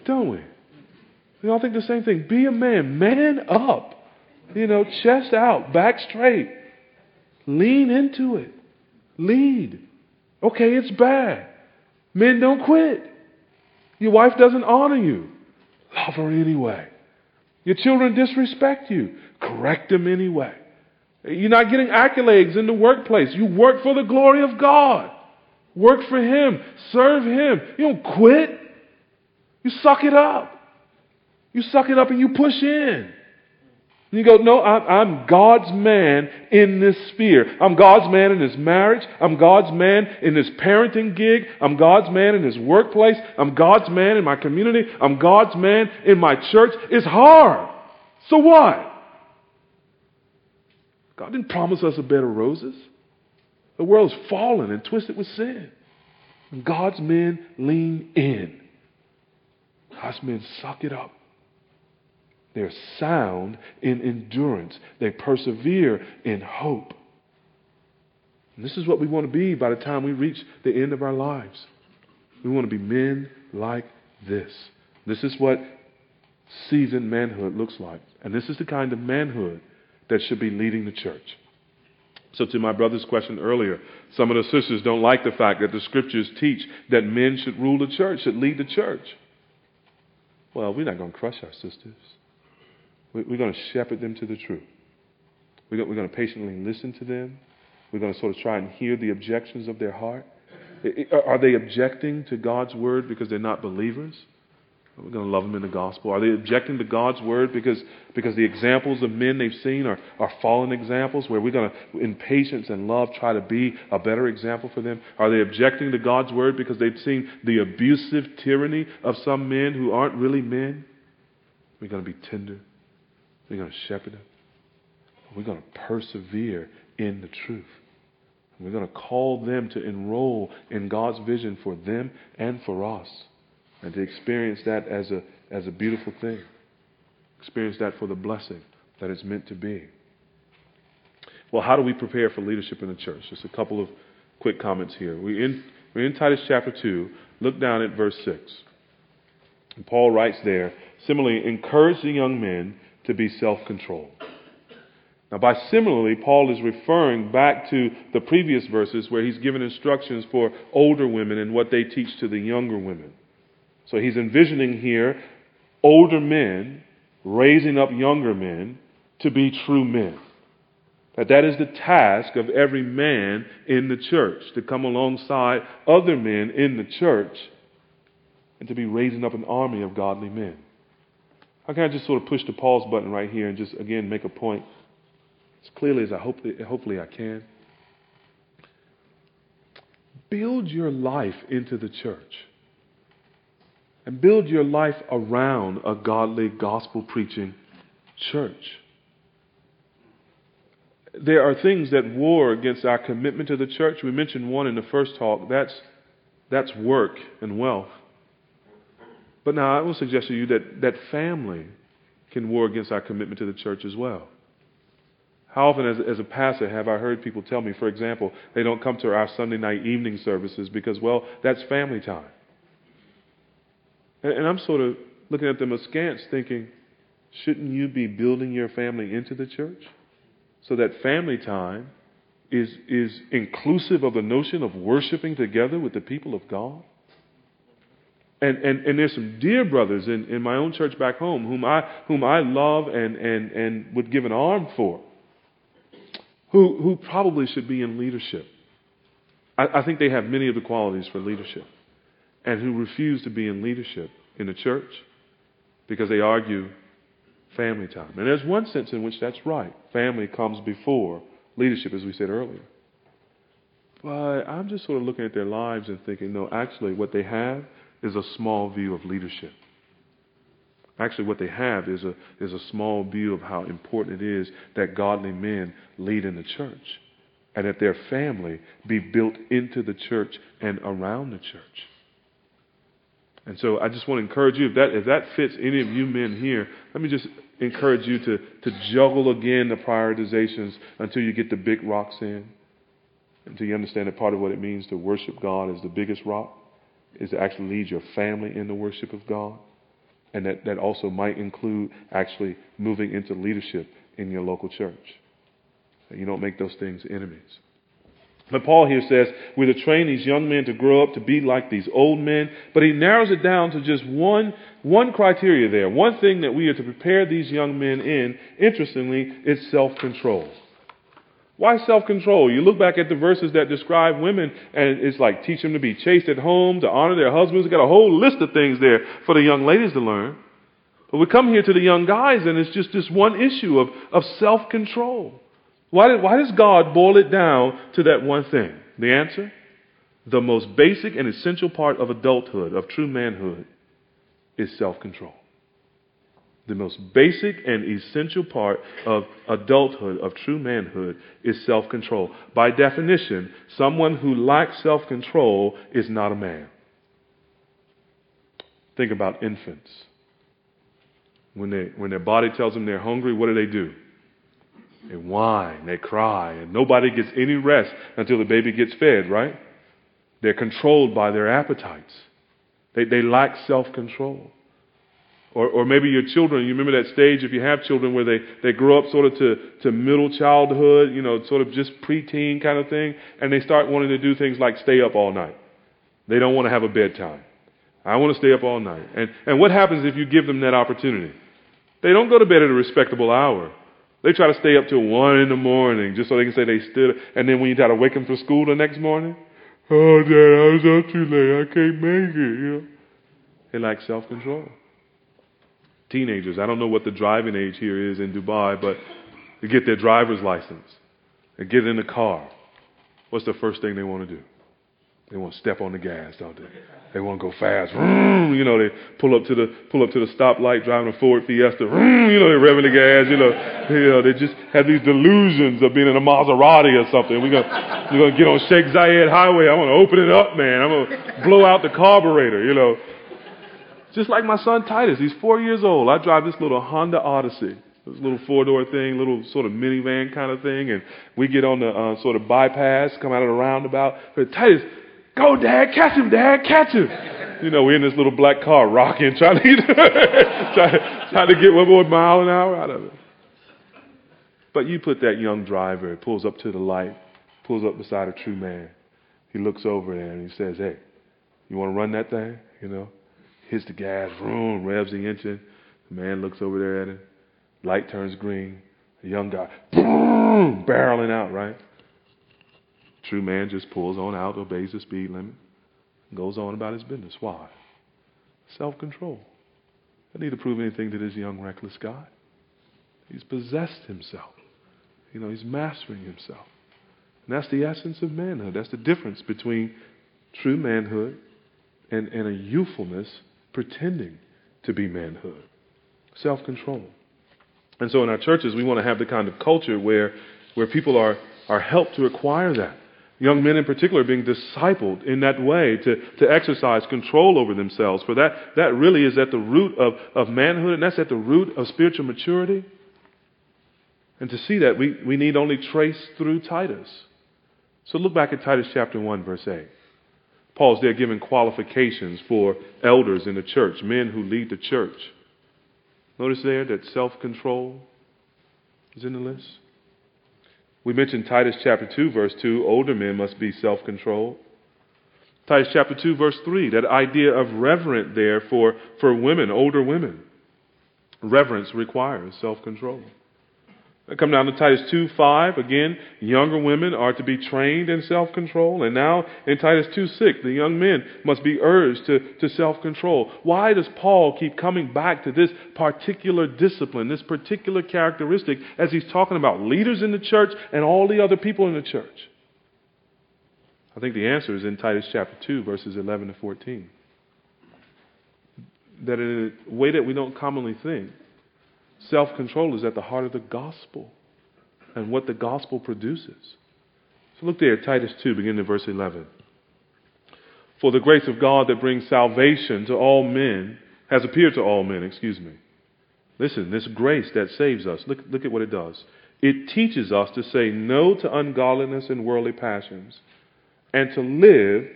don't we? We all think the same thing. Be a man. Man up. You know, chest out, back straight. Lean into it. Lead. Okay, it's bad. Men don't quit. Your wife doesn't honor you. Love her anyway. Your children disrespect you. Correct them anyway. You're not getting accolades in the workplace. You work for the glory of God. Work for Him. Serve Him. You don't quit. You suck it up. You suck it up and you push in. You go, no, I'm God's man in this sphere. I'm God's man in this marriage. I'm God's man in this parenting gig. I'm God's man in this workplace. I'm God's man in my community. I'm God's man in my church. It's hard. So what? God didn't promise us a bed of roses. The world's fallen and twisted with sin. And God's men lean in. God's men suck it up. They're sound in endurance. They persevere in hope. And this is what we want to be by the time we reach the end of our lives. We want to be men like this. This is what seasoned manhood looks like. And this is the kind of manhood that should be leading the church. So, to my brother's question earlier, some of the sisters don't like the fact that the scriptures teach that men should rule the church, should lead the church. Well, we're not going to crush our sisters. We're going to shepherd them to the truth. We're going to patiently listen to them. We're going to sort of try and hear the objections of their heart. Are they objecting to God's word because they're not believers? We're going to love them in the gospel. Are they objecting to God's word because, because the examples of men they've seen are, are fallen examples where we're going to, in patience and love, try to be a better example for them? Are they objecting to God's word because they've seen the abusive tyranny of some men who aren't really men? We're going to be tender we're going to shepherd them. We're going to persevere in the truth. We're going to call them to enroll in God's vision for them and for us and to experience that as a, as a beautiful thing. Experience that for the blessing that it's meant to be. Well, how do we prepare for leadership in the church? Just a couple of quick comments here. We're in, we're in Titus chapter 2. Look down at verse 6. And Paul writes there, similarly, encourage the young men to be self controlled. Now, by similarly, Paul is referring back to the previous verses where he's given instructions for older women and what they teach to the younger women. So he's envisioning here older men raising up younger men to be true men. That that is the task of every man in the church, to come alongside other men in the church and to be raising up an army of godly men. How can I just sort of push the pause button right here and just, again, make a point as clearly as I hope, hopefully I can? Build your life into the church. and build your life around a godly, gospel preaching church. There are things that war against our commitment to the church. We mentioned one in the first talk. That's, that's work and wealth. But now I will suggest to you that, that family can war against our commitment to the church as well. How often, as, as a pastor, have I heard people tell me, for example, they don't come to our Sunday night evening services because, well, that's family time. And, and I'm sort of looking at them askance, thinking, shouldn't you be building your family into the church so that family time is, is inclusive of the notion of worshiping together with the people of God? And, and, and there's some dear brothers in, in my own church back home whom I, whom I love and, and, and would give an arm for, who, who probably should be in leadership. I, I think they have many of the qualities for leadership, and who refuse to be in leadership in the church because they argue family time. And there's one sense in which that's right. Family comes before leadership, as we said earlier. But I'm just sort of looking at their lives and thinking, no, actually, what they have is a small view of leadership. Actually, what they have is a, is a small view of how important it is that godly men lead in the church and that their family be built into the church and around the church. And so I just want to encourage you, if that, if that fits any of you men here, let me just encourage you to, to juggle again the prioritizations until you get the big rocks in, until you understand that part of what it means to worship God is the biggest rock is to actually lead your family in the worship of God. And that, that also might include actually moving into leadership in your local church. You don't make those things enemies. But Paul here says we're to train these young men to grow up to be like these old men, but he narrows it down to just one, one criteria there. One thing that we are to prepare these young men in, interestingly, is self-control. Why self control? You look back at the verses that describe women, and it's like teach them to be chaste at home, to honor their husbands. We've got a whole list of things there for the young ladies to learn. But we come here to the young guys, and it's just this one issue of, of self control. Why, why does God boil it down to that one thing? The answer? The most basic and essential part of adulthood, of true manhood, is self control. The most basic and essential part of adulthood, of true manhood, is self control. By definition, someone who lacks self control is not a man. Think about infants. When, they, when their body tells them they're hungry, what do they do? They whine, they cry, and nobody gets any rest until the baby gets fed, right? They're controlled by their appetites. They, they lack self control. Or, or maybe your children, you remember that stage if you have children where they, they grow up sort of to, to middle childhood, you know, sort of just preteen kind of thing, and they start wanting to do things like stay up all night. They don't want to have a bedtime. I want to stay up all night. And, and what happens if you give them that opportunity? They don't go to bed at a respectable hour. They try to stay up till one in the morning just so they can say they stood. And then when you try to wake them for school the next morning, oh, Dad, I was up too late. I can't make it. You know, they lack self control teenagers. I don't know what the driving age here is in Dubai, but they get their driver's license. and get in the car. What's the first thing they want to do? They want to step on the gas, don't they? They want to go fast. You know, they pull up to the pull up to the stoplight, driving a Ford Fiesta. You know, they're revving the gas. You know, you know, they just have these delusions of being in a Maserati or something. We're gonna we're gonna get on Sheikh Zayed Highway. I want to open it up, man. I'm gonna blow out the carburetor. You know, just like my son Titus, he's four years old. I drive this little Honda Odyssey, this little four door thing, little sort of minivan kind of thing, and we get on the uh, sort of bypass, come out of the roundabout. But Titus, go, Dad, catch him, Dad, catch him. You know, we're in this little black car rocking, trying to trying, trying to get one more mile an hour out of it. But you put that young driver, pulls up to the light, pulls up beside a true man. He looks over there and he says, Hey, you want to run that thing? You know? Hits the gas, vroom, revs the engine. The man looks over there at it. Light turns green. The young guy, boom, barreling out, right? True man just pulls on out, obeys the speed limit, goes on about his business. Why? Self control. I need to prove anything to this young, reckless guy. He's possessed himself. You know, he's mastering himself. And that's the essence of manhood. That's the difference between true manhood and, and a youthfulness pretending to be manhood. Self control. And so in our churches, we want to have the kind of culture where, where people are, are helped to acquire that. Young men in particular being discipled in that way to, to exercise control over themselves. For that, that really is at the root of, of manhood, and that's at the root of spiritual maturity. And to see that, we, we need only trace through Titus. So look back at Titus chapter 1, verse 8. Paul's there giving qualifications for elders in the church, men who lead the church. Notice there that self control is in the list. We mentioned Titus chapter 2, verse 2 older men must be self controlled. Titus chapter 2, verse 3, that idea of reverent there for, for women, older women. Reverence requires self control. I come down to Titus 2 5. Again, younger women are to be trained in self control. And now in Titus 2 6, the young men must be urged to, to self control. Why does Paul keep coming back to this particular discipline, this particular characteristic, as he's talking about leaders in the church and all the other people in the church? I think the answer is in Titus chapter 2, verses 11 to 14. That in a way that we don't commonly think, Self control is at the heart of the gospel and what the gospel produces. So look there, Titus 2, beginning in verse 11. For the grace of God that brings salvation to all men has appeared to all men, excuse me. Listen, this grace that saves us, look, look at what it does. It teaches us to say no to ungodliness and worldly passions and to live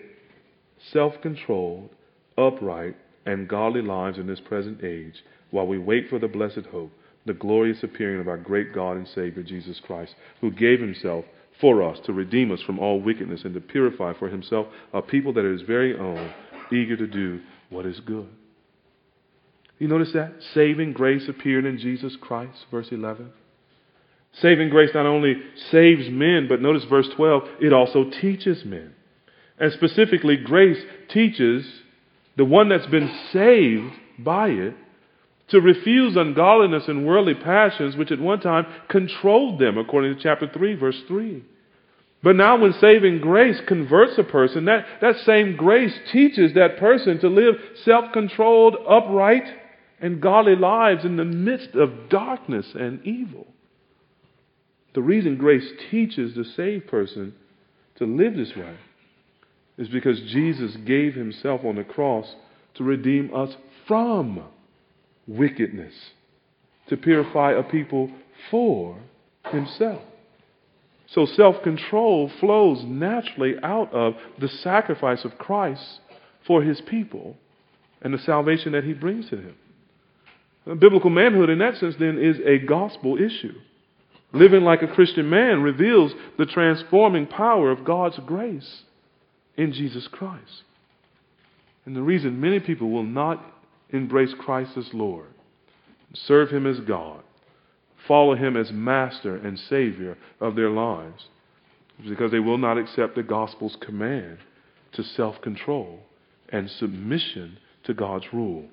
self controlled, upright, and godly lives in this present age while we wait for the blessed hope, the glorious appearing of our great God and Savior Jesus Christ, who gave himself for us to redeem us from all wickedness and to purify for himself a people that are his very own, eager to do what is good. You notice that? Saving grace appeared in Jesus Christ, verse 11. Saving grace not only saves men, but notice verse 12, it also teaches men. And specifically, grace teaches the one that's been saved by it to refuse ungodliness and worldly passions, which at one time controlled them, according to chapter 3, verse 3. But now, when saving grace converts a person, that, that same grace teaches that person to live self controlled, upright, and godly lives in the midst of darkness and evil. The reason grace teaches the saved person to live this way is because Jesus gave himself on the cross to redeem us from wickedness, to purify a people for himself. So self control flows naturally out of the sacrifice of Christ for his people and the salvation that he brings to them. Biblical manhood, in that sense, then, is a gospel issue. Living like a Christian man reveals the transforming power of God's grace in Jesus Christ. And the reason many people will not embrace Christ as Lord, serve Him as God, follow Him as Master and Savior of their lives, because they will not accept the gospel's command to self control and submission to God's rule.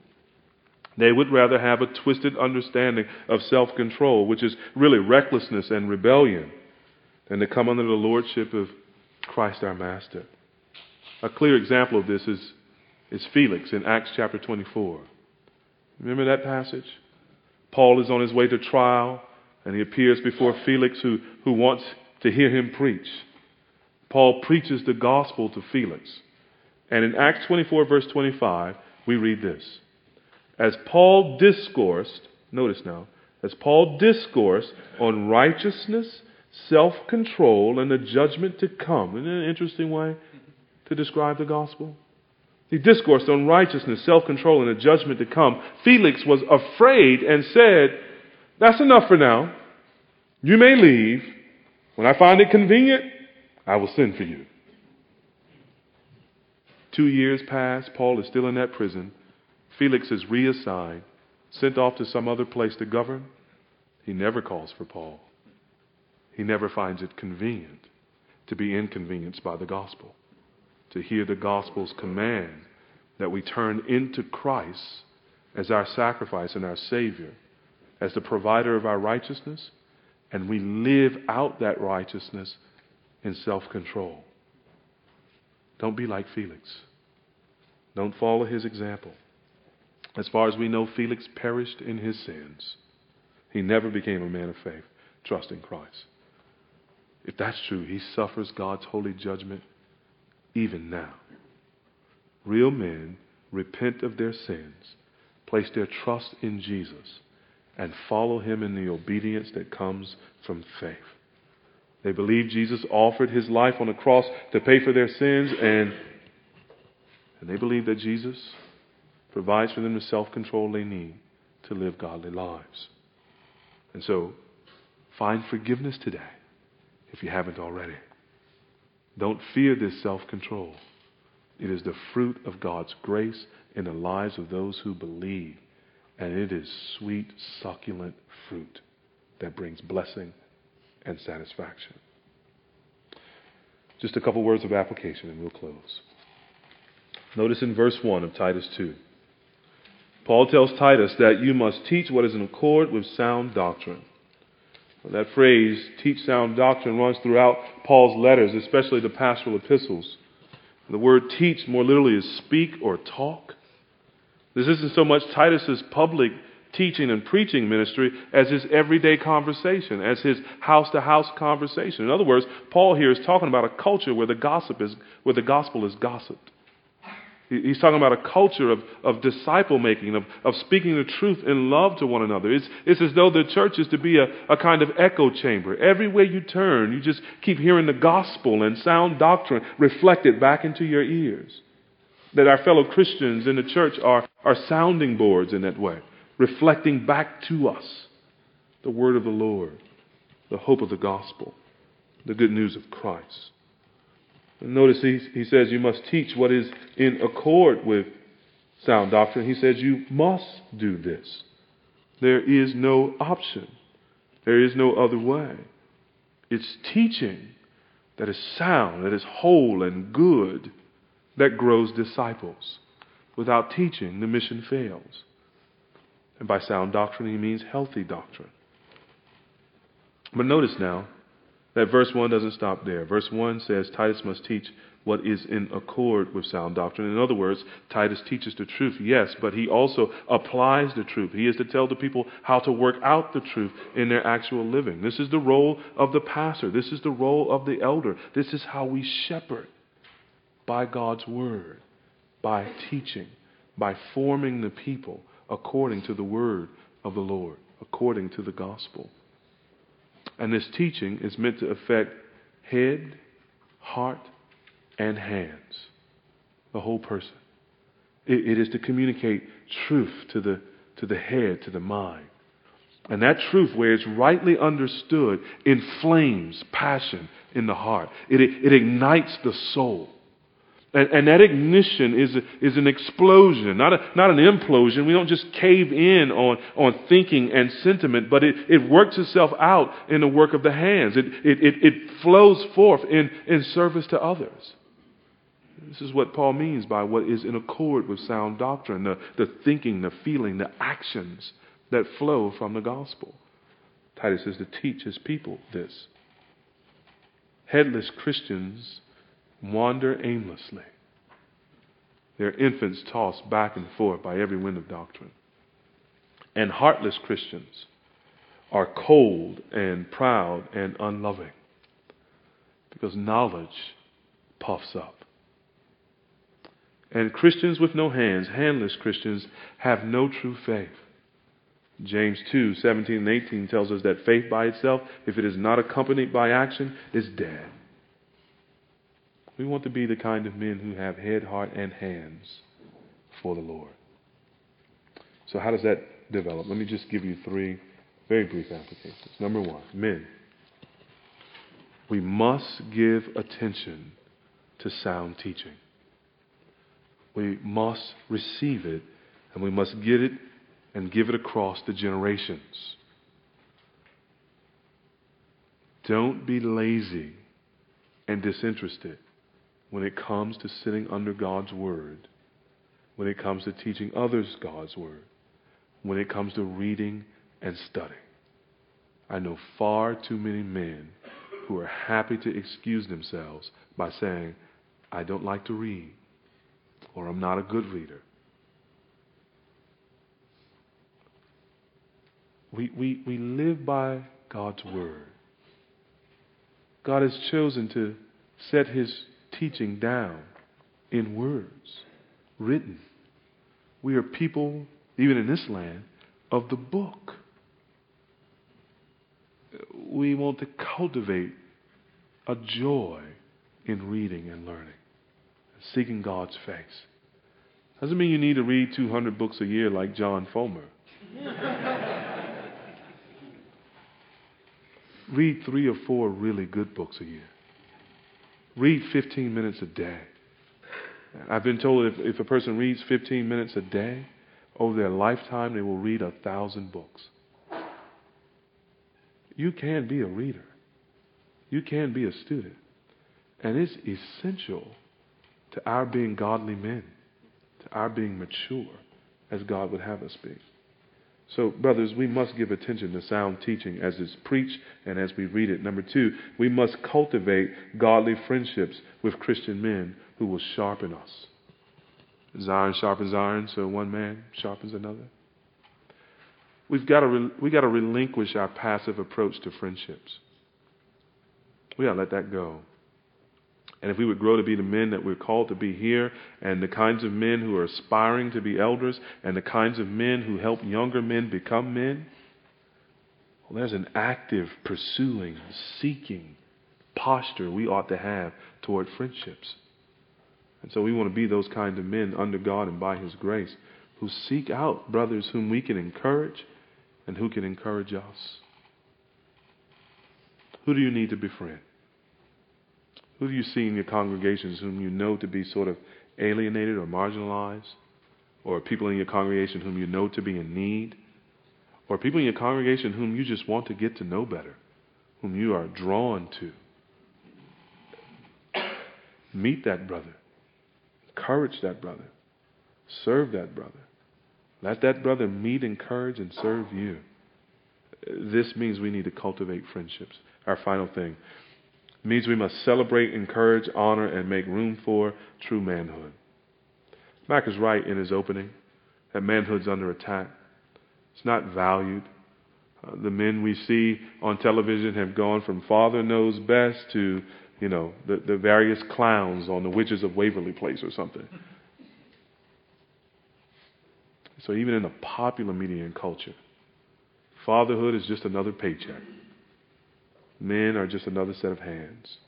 They would rather have a twisted understanding of self control, which is really recklessness and rebellion, than to come under the lordship of Christ our Master. A clear example of this is is Felix in Acts chapter 24. Remember that passage? Paul is on his way to trial, and he appears before Felix, who, who wants to hear him preach. Paul preaches the gospel to Felix. And in Acts 24, verse 25, we read this. As Paul discoursed, notice now, as Paul discoursed on righteousness, self control, and the judgment to come. Isn't that an interesting way to describe the gospel? He discoursed on righteousness, self control, and the judgment to come. Felix was afraid and said, That's enough for now. You may leave. When I find it convenient, I will send for you. Two years pass. Paul is still in that prison. Felix is reassigned, sent off to some other place to govern. He never calls for Paul. He never finds it convenient to be inconvenienced by the gospel to hear the gospel's command that we turn into Christ as our sacrifice and our Savior, as the provider of our righteousness, and we live out that righteousness in self control. Don't be like Felix. Don't follow his example. As far as we know, Felix perished in his sins. He never became a man of faith, trusting Christ. If that's true, he suffers God's holy judgment even now. Real men repent of their sins, place their trust in Jesus, and follow him in the obedience that comes from faith. They believe Jesus offered his life on the cross to pay for their sins, and, and they believe that Jesus provides for them the self control they need to live godly lives. And so, find forgiveness today if you haven't already. Don't fear this self control. It is the fruit of God's grace in the lives of those who believe. And it is sweet, succulent fruit that brings blessing and satisfaction. Just a couple words of application and we'll close. Notice in verse 1 of Titus 2. Paul tells Titus that you must teach what is in accord with sound doctrine. That phrase, teach sound doctrine, runs throughout Paul's letters, especially the pastoral epistles. The word teach more literally is speak or talk. This isn't so much Titus's public teaching and preaching ministry as his everyday conversation, as his house to house conversation. In other words, Paul here is talking about a culture where the gossip is where the gospel is gossiped. He's talking about a culture of, of disciple making, of, of speaking the truth in love to one another. It's, it's as though the church is to be a, a kind of echo chamber. Everywhere you turn, you just keep hearing the gospel and sound doctrine reflected back into your ears. That our fellow Christians in the church are, are sounding boards in that way, reflecting back to us the word of the Lord, the hope of the gospel, the good news of Christ. Notice he, he says you must teach what is in accord with sound doctrine. He says you must do this. There is no option. There is no other way. It's teaching that is sound, that is whole and good, that grows disciples. Without teaching, the mission fails. And by sound doctrine, he means healthy doctrine. But notice now, that verse 1 doesn't stop there. Verse 1 says Titus must teach what is in accord with sound doctrine. In other words, Titus teaches the truth, yes, but he also applies the truth. He is to tell the people how to work out the truth in their actual living. This is the role of the pastor. This is the role of the elder. This is how we shepherd by God's word, by teaching, by forming the people according to the word of the Lord, according to the gospel. And this teaching is meant to affect head, heart, and hands, the whole person. it, it is to communicate truth to the, to the head, to the mind. And that truth, where it's rightly understood, inflames passion in the heart. It, it, ignites the soul. And, that ignition is, is an explosion, not, a, not an implosion. We don't just cave in on, on thinking and sentiment, but it, it works itself out in the work of the hands. It, it, it, it flows forth in, in service to others. This is what Paul means by what is in accord with sound doctrine the, the thinking, the feeling, the actions that flow from the gospel. Titus is to teach his people this. Headless Christians wander aimlessly. Their infants tossed back and forth by every wind of doctrine. And heartless Christians are cold and proud and unloving because knowledge puffs up. And Christians with no hands, handless Christians, have no true faith. James 2 17 and 18 tells us that faith by itself, if it is not accompanied by action, is dead. We want to be the kind of men who have head, heart, and hands for the Lord. So, how does that develop? Let me just give you three very brief applications. Number one, men. We must give attention to sound teaching. We must receive it, and we must get it and give it across the generations. Don't be lazy and disinterested when it comes to sitting under God's Word, when it comes to teaching others God's Word, when it comes to reading and studying. I know far too many men who are happy to excuse themselves by saying, I don't like to read, or I'm not a good reader. We, we, we live by God's Word. God has chosen to set His teaching down in words, written. We are people, even in this land, of the book. We want to cultivate a joy in reading and learning, seeking God's face. Doesn't mean you need to read 200 books a year like John Fomer. read three or four really good books a year. Read 15 minutes a day. I've been told if, if a person reads 15 minutes a day, over their lifetime, they will read a thousand books. You can be a reader. You can be a student. And it's essential to our being godly men, to our being mature as God would have us be. So, brothers, we must give attention to sound teaching as it's preached and as we read it. Number two, we must cultivate godly friendships with Christian men who will sharpen us. As iron sharpens iron, so one man sharpens another. We've got to, re- we got to relinquish our passive approach to friendships. We got to let that go. And if we would grow to be the men that we're called to be here, and the kinds of men who are aspiring to be elders, and the kinds of men who help younger men become men, well, there's an active, pursuing, seeking posture we ought to have toward friendships. And so we want to be those kind of men under God and by His grace who seek out brothers whom we can encourage and who can encourage us. Who do you need to befriend? Who do you see in your congregations whom you know to be sort of alienated or marginalized? Or people in your congregation whom you know to be in need? Or people in your congregation whom you just want to get to know better, whom you are drawn to? Meet that brother Encourage that brother. Serve that brother. Let that brother meet, encourage, and serve you. This means we need to cultivate friendships. Our final thing means we must celebrate, encourage, honor, and make room for true manhood. Mac is right in his opening that manhood's under attack. It's not valued. Uh, the men we see on television have gone from father knows best to you know, the, the various clowns on the Witches of Waverly Place or something. So even in the popular media and culture, fatherhood is just another paycheck. Men are just another set of hands.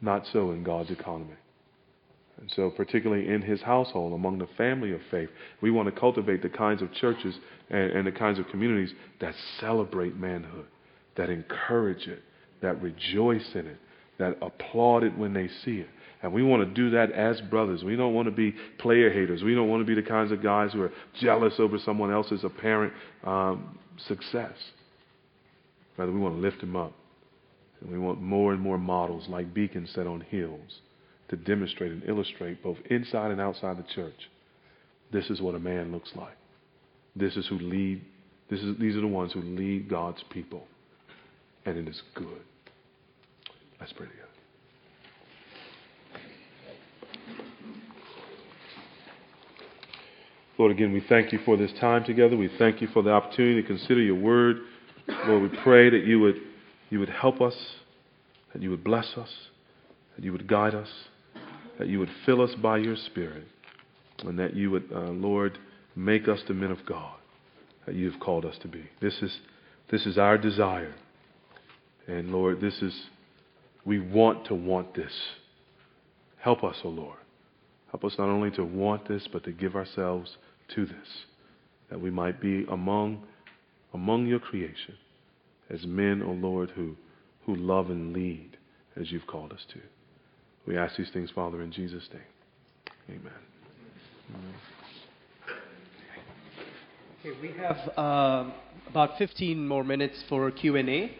Not so in God's economy. And so, particularly in his household, among the family of faith, we want to cultivate the kinds of churches and, and the kinds of communities that celebrate manhood, that encourage it, that rejoice in it, that applaud it when they see it. And we want to do that as brothers. We don't want to be player haters. We don't want to be the kinds of guys who are jealous over someone else's apparent um, success. Rather, we want to lift them up. And we want more and more models like beacons set on hills to demonstrate and illustrate both inside and outside the church. This is what a man looks like. This is who lead. This is, these are the ones who lead God's people. And it is good. Let's pray together. Lord, again, we thank you for this time together. We thank you for the opportunity to consider your word. Lord, we pray that you would, you would help us, that you would bless us, that you would guide us, that you would fill us by your Spirit, and that you would, uh, Lord, make us the men of God that you have called us to be. This is, this is our desire. And Lord, this is we want to want this. Help us, O oh Lord. Help us not only to want this, but to give ourselves to this, that we might be among, among your creation as men, O oh Lord, who, who love and lead as you've called us to. We ask these things, Father, in Jesus' name. Amen. Amen. Okay, we have uh, about 15 more minutes for Q&A.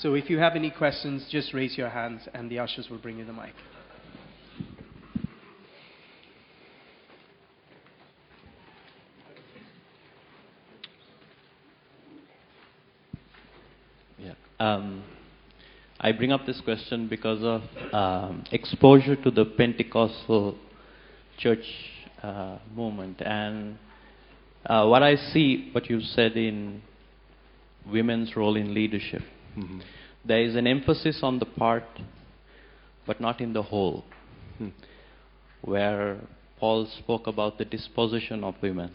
So if you have any questions, just raise your hands and the ushers will bring you the mic. Yeah. Um, I bring up this question because of um, exposure to the Pentecostal church uh, movement and uh, what I see, what you said in women's role in leadership. Mhm. There is an emphasis on the part, but not in the whole, Hmm. where Paul spoke about the disposition of women.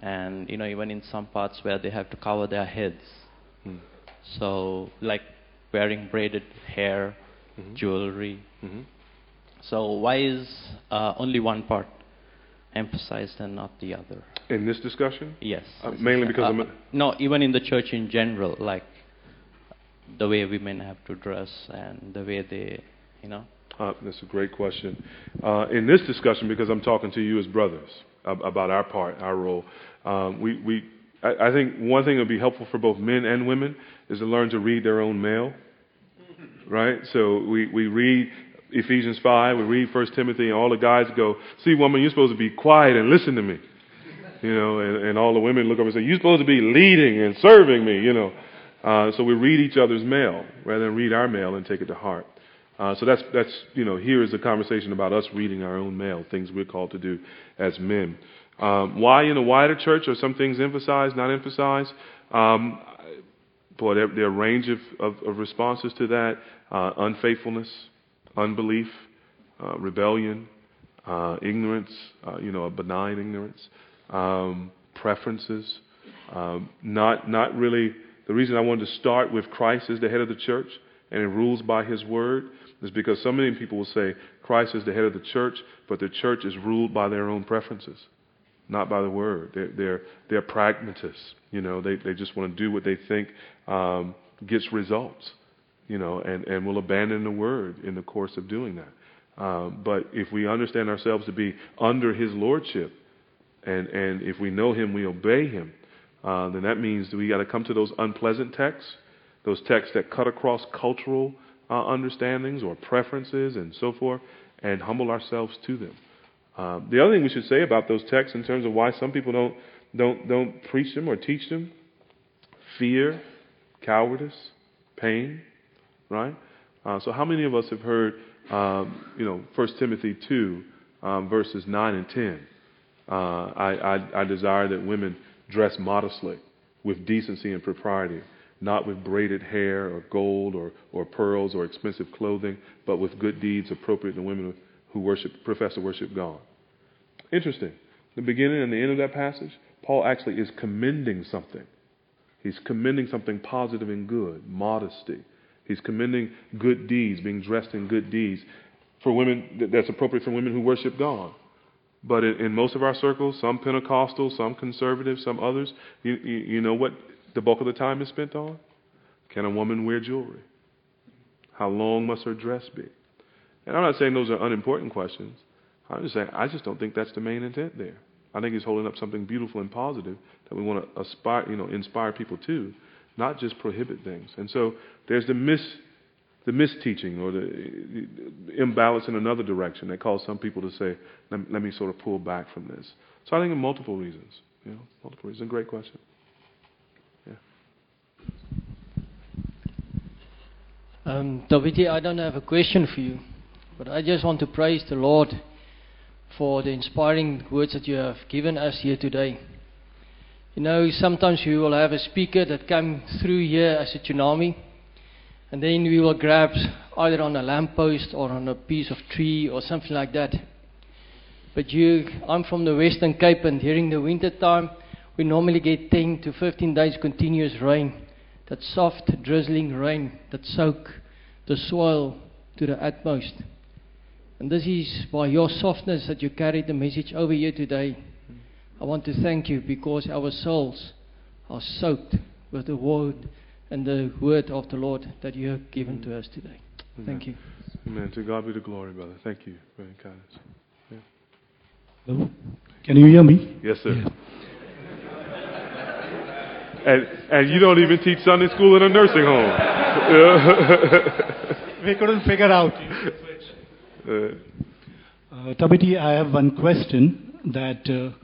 And, you know, even in some parts where they have to cover their heads. Hmm. So, like wearing braided hair, Mhm. jewelry. Mhm. So, why is uh, only one part emphasized and not the other? In this discussion, Yes. Uh, mainly because Uh, no, even in the church in general, like the way women have to dress and the way they, you know. Uh, that's a great question. Uh, in this discussion, because I'm talking to you as brothers ab- about our part, our role, um, we, we, I, I think one thing that would be helpful for both men and women is to learn to read their own mail. Right? So we, we read Ephesians 5, we read 1 Timothy, and all the guys go, See, woman, you're supposed to be quiet and listen to me. You know, and, and all the women look up and say, You're supposed to be leading and serving me, you know. Uh, so we read each other's mail rather than read our mail and take it to heart. Uh, so that's that's you know here is a conversation about us reading our own mail, things we're called to do as men. Um, why in a wider church are some things emphasized, not emphasized? Um, boy, there, there are a range of, of, of responses to that: uh, unfaithfulness, unbelief, uh, rebellion, uh, ignorance, uh, you know, a benign ignorance, um, preferences, um, not not really. The reason I wanted to start with Christ as the head of the church and it rules by His word is because so many people will say Christ is the head of the church, but the church is ruled by their own preferences, not by the word. They're they're, they're pragmatists. You know, they they just want to do what they think um, gets results. You know, and and will abandon the word in the course of doing that. Um, but if we understand ourselves to be under His lordship, and and if we know Him, we obey Him. Uh, then that means that we got to come to those unpleasant texts, those texts that cut across cultural uh, understandings or preferences and so forth, and humble ourselves to them. Uh, the other thing we should say about those texts, in terms of why some people don't don't don't preach them or teach them, fear, cowardice, pain, right? Uh, so how many of us have heard, um, you know, First Timothy two, um, verses nine and ten? Uh, I, I, I desire that women dress modestly, with decency and propriety, not with braided hair or gold or, or pearls or expensive clothing, but with good deeds appropriate to women who worship, profess to worship God. Interesting. The beginning and the end of that passage, Paul actually is commending something. He's commending something positive and good, modesty. He's commending good deeds, being dressed in good deeds for women that's appropriate for women who worship God. But in, in most of our circles, some Pentecostal, some conservative, some others, you, you, you know what the bulk of the time is spent on? Can a woman wear jewelry? How long must her dress be? And I'm not saying those are unimportant questions. I'm just saying I just don't think that's the main intent there. I think he's holding up something beautiful and positive that we want to aspire, you know, inspire people to, not just prohibit things. And so there's the mis, the misteaching or the, the imbalance in another direction that causes some people to say, let, let me sort of pull back from this. So I think in multiple reasons, you know, multiple reasons. Great question. Yeah. Um, I don't have a question for you, but I just want to praise the Lord for the inspiring words that you have given us here today. You know, sometimes we will have a speaker that comes through here as a tsunami, and then we will grab either on a lamppost or on a piece of tree or something like that. But you, I'm from the Western Cape, and during the winter time, we normally get 10 to 15 days continuous rain. That soft, drizzling rain that soak the soil to the utmost. And this is by your softness that you carried the message over here today. I want to thank you because our souls are soaked with the word and the word of the Lord that you have given to us today. Thank you. Amen. To God be the glory, brother. Thank you for your kindness. Hello? Can you hear me? Yes, sir. And, and you don't even teach Sunday school in a nursing home. We couldn't figure out. Uh, Uh, Thabiti, I have one question that uh,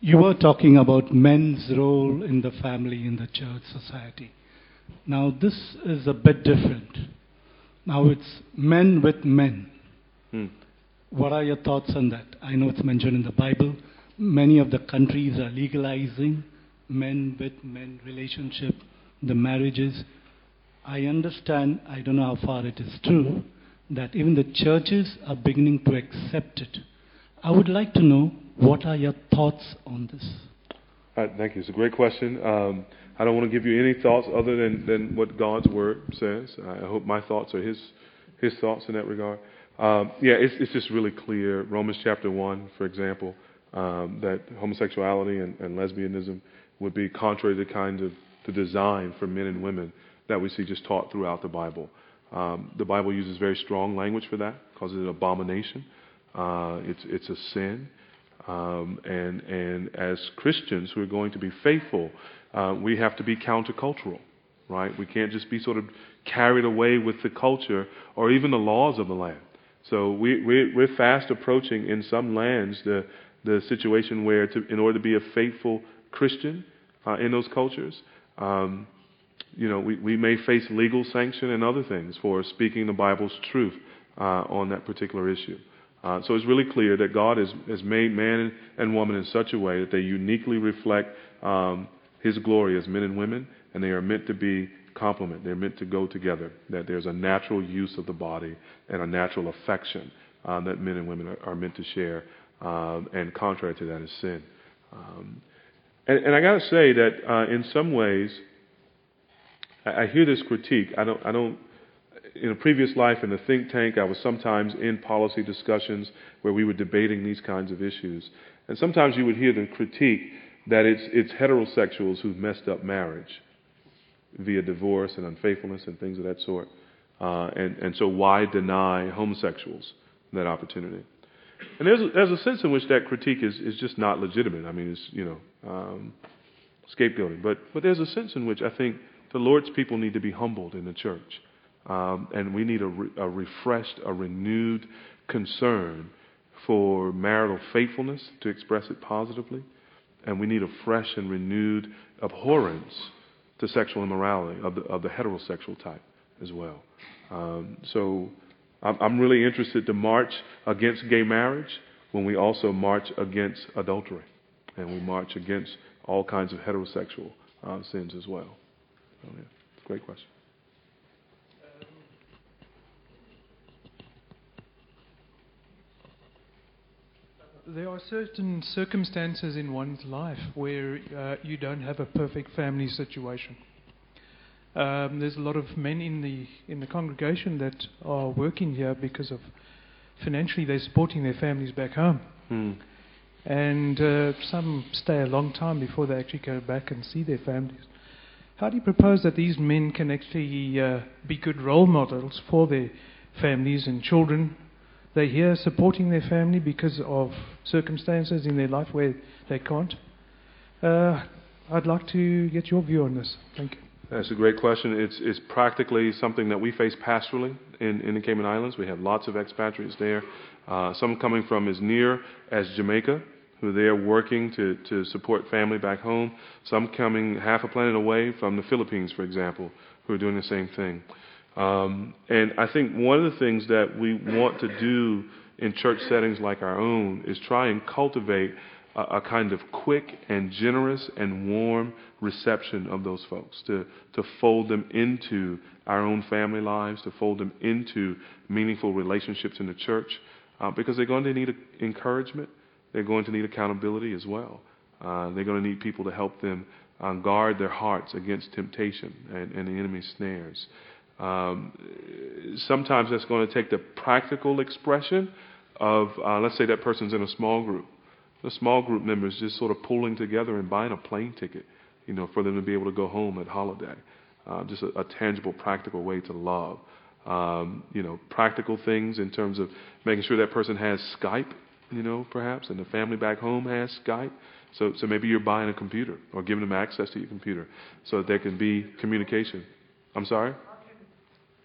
you were talking about men's role in the family, in the church society. Now, this is a bit different. Now, it's men with men. hmm. What are your thoughts on that? I know it's mentioned in the Bible. Many of the countries are legalizing men with men relationship the marriages. I understand, I don't know how far it is true, that even the churches are beginning to accept it. I would like to know what are your thoughts on this? Uh, thank you. It's a great question. Um, I don't want to give you any thoughts other than, than what God's word says. I hope my thoughts are His His thoughts in that regard. Um, yeah, it's, it's just really clear. Romans chapter one, for example, um, that homosexuality and, and lesbianism would be contrary to the kind of the design for men and women that we see just taught throughout the Bible. Um, the Bible uses very strong language for that, calls it an abomination. Uh, it's it's a sin. Um, and, and as Christians who are going to be faithful, uh, we have to be countercultural, right? We can't just be sort of carried away with the culture or even the laws of the land. So we, we, we're fast approaching in some lands the, the situation where, to, in order to be a faithful Christian uh, in those cultures, um, you know, we, we may face legal sanction and other things for speaking the Bible's truth uh, on that particular issue. Uh, so it's really clear that God has, has made man and woman in such a way that they uniquely reflect um, His glory as men and women, and they are meant to be complement. They're meant to go together. That there's a natural use of the body and a natural affection um, that men and women are, are meant to share. Um, and contrary to that is sin. Um, and, and, I got to say that uh, in some ways, I, I hear this critique. I don't. I don't in a previous life in the think tank, I was sometimes in policy discussions where we were debating these kinds of issues. And sometimes you would hear the critique that it's, it's heterosexuals who've messed up marriage via divorce and unfaithfulness and things of that sort. Uh, and, and so why deny homosexuals that opportunity? And there's a, there's a sense in which that critique is, is just not legitimate. I mean, it's, you know, um, scapegoating. But, but there's a sense in which I think the Lord's people need to be humbled in the church. Um, and we need a, re- a refreshed, a renewed concern for marital faithfulness to express it positively. And we need a fresh and renewed abhorrence to sexual immorality of the, of the heterosexual type as well. Um, so I'm, I'm really interested to march against gay marriage when we also march against adultery and we march against all kinds of heterosexual uh, sins as well. Oh, yeah. Great question. there are certain circumstances in one's life where uh, you don't have a perfect family situation. Um, there's a lot of men in the in the congregation that are working here because of financially they're supporting their families back home, hmm. and uh, some stay a long time before they actually go back and see their families. How do you propose that these men can actually uh, be good role models for their families and children they're here supporting their family because of circumstances in their life where they can't. Uh, I'd like to get your view on this. Thank you. That's a great question. It's, it's practically something that we face pastorally in, in the Cayman Islands. We have lots of expatriates there. Uh, some coming from as near as Jamaica, who are there working to, to support family back home. Some coming half a planet away from the Philippines, for example, who are doing the same thing. Um, and I think one of the things that we want to do in church settings like our own is try and cultivate a, a kind of quick and generous and warm reception of those folks, to, to fold them into our own family lives, to fold them into meaningful relationships in the church, uh, because they're going to need encouragement. They're going to need accountability as well. Uh, they're going to need people to help them uh, guard their hearts against temptation and, and the enemy's snares. Um, sometimes that's going to take the practical expression of, uh, let's say that person's in a small group. The small group members just sort of pulling together and buying a plane ticket, you know, for them to be able to go home at holiday. Uh, just a, a, tangible, practical way to love. Um, you know, practical things in terms of making sure that person has Skype, you know, perhaps, and the family back home has Skype. So, so maybe you're buying a computer or giving them access to your computer so that there can be communication. I'm sorry? How can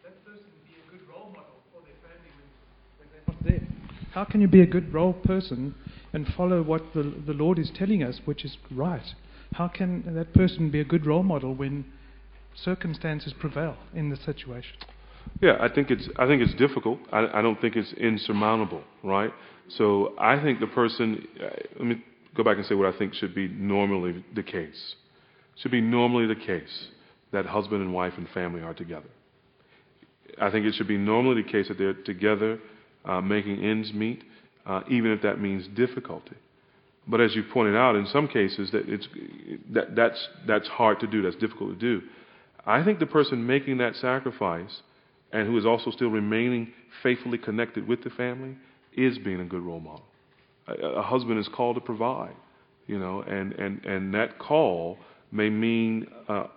that person be a good role model for their family when they're not dead? How can you be a good role person and follow what the, the Lord is telling us, which is right? How can that person be a good role model when circumstances prevail in the situation? Yeah, I think it's I think it's difficult. I, I don't think it's insurmountable, right? So I think the person. Uh, let me go back and say what I think should be normally the case. Should be normally the case that husband and wife and family are together. I think it should be normally the case that they're together uh, making ends meet, uh, even if that means difficulty. But as you pointed out, in some cases, that it's, that, that's, that's hard to do, that's difficult to do. I think the person making that sacrifice and who is also still remaining faithfully connected with the family is being a good role model. A, a husband is called to provide, you know, and, and, and that call may mean uh,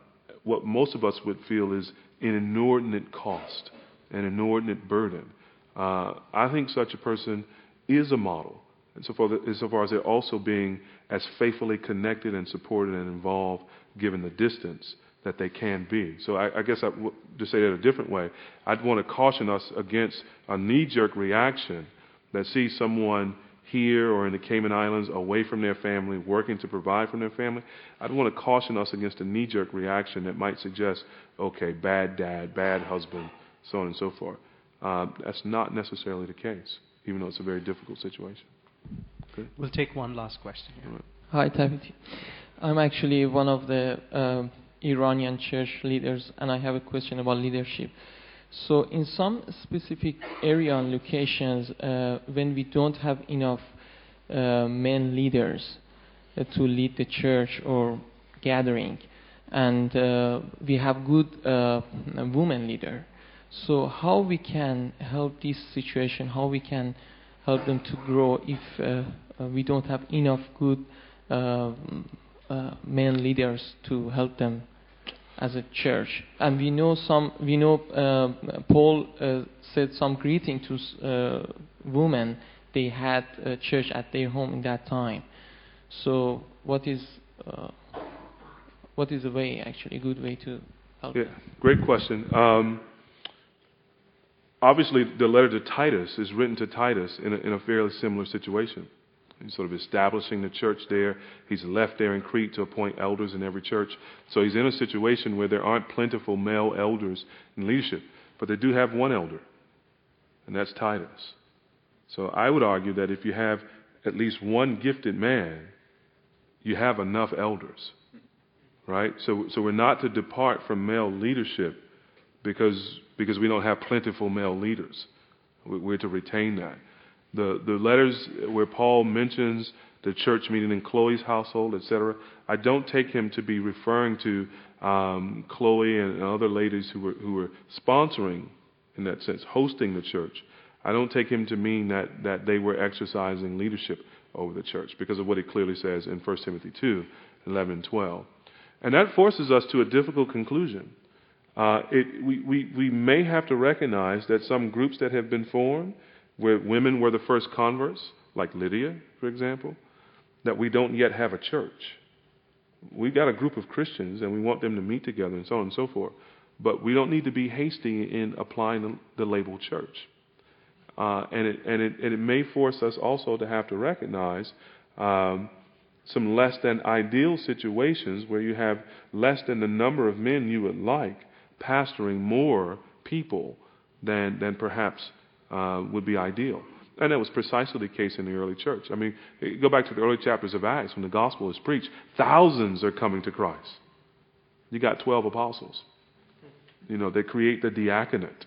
what most of us would feel is an inordinate cost, an inordinate burden. Uh, I think such a person is a model, insofar, that, insofar as they're also being as faithfully connected and supported and involved given the distance that they can be. So I, I guess I w- to say that a different way, I'd want to caution us against a knee-jerk reaction that sees someone here or in the Cayman Islands away from their family, working to provide for their family. I'd want to caution us against a knee-jerk reaction that might suggest, okay, bad dad, bad husband, so on and so forth. Uh, that's not necessarily the case, even though it's a very difficult situation. Okay. We'll take one last question. Right. Hi, Tabitha. I'm actually one of the uh, Iranian church leaders, and I have a question about leadership. So, in some specific area and locations, uh, when we don't have enough uh, men leaders uh, to lead the church or gathering, and uh, we have good uh, women leader, so how we can help this situation? How we can help them to grow if uh, we don't have enough good men leaders to help them as a church. And we know some, we know uh, Paul uh, said some greeting to uh, women. They had a church at their home in that time. So what is uh, what is a way actually a good way to help? Yeah, great question. Um, obviously, the letter to Titus is written to Titus in a, in a fairly similar situation. He's sort of establishing the church there. He's left there in Crete to appoint elders in every church. So he's in a situation where there aren't plentiful male elders in leadership, but they do have one elder, and that's Titus. So I would argue that if you have at least one gifted man, you have enough elders, right? So, so we're not to depart from male leadership because because we don't have plentiful male leaders. We're to retain that. The, the letters where Paul mentions the church meeting in Chloe's household, etc., I don't take him to be referring to um, Chloe and other ladies who were, who were sponsoring, in that sense, hosting the church. I don't take him to mean that, that they were exercising leadership over the church because of what it clearly says in 1 Timothy 2 11 and 12. And that forces us to a difficult conclusion. Uh, it, we, we, we may have to recognize that some groups that have been formed where women were the first converts, like Lydia, for example, that we don't yet have a church. We've got a group of Christians and we want them to meet together and so on and so forth. But we don't need to be hasty in applying the, the label church. Uh, and, it, and, it, and it may force us also to have to recognize um, some less than ideal situations where you have less than the number of men you would like pastoring more people than, than perhaps uh, would be ideal. And that was precisely the case in the early church. I mean, go back to the early chapters of Acts when the gospel is preached, thousands are coming to Christ. You got 12 apostles. You know, they create the diaconate,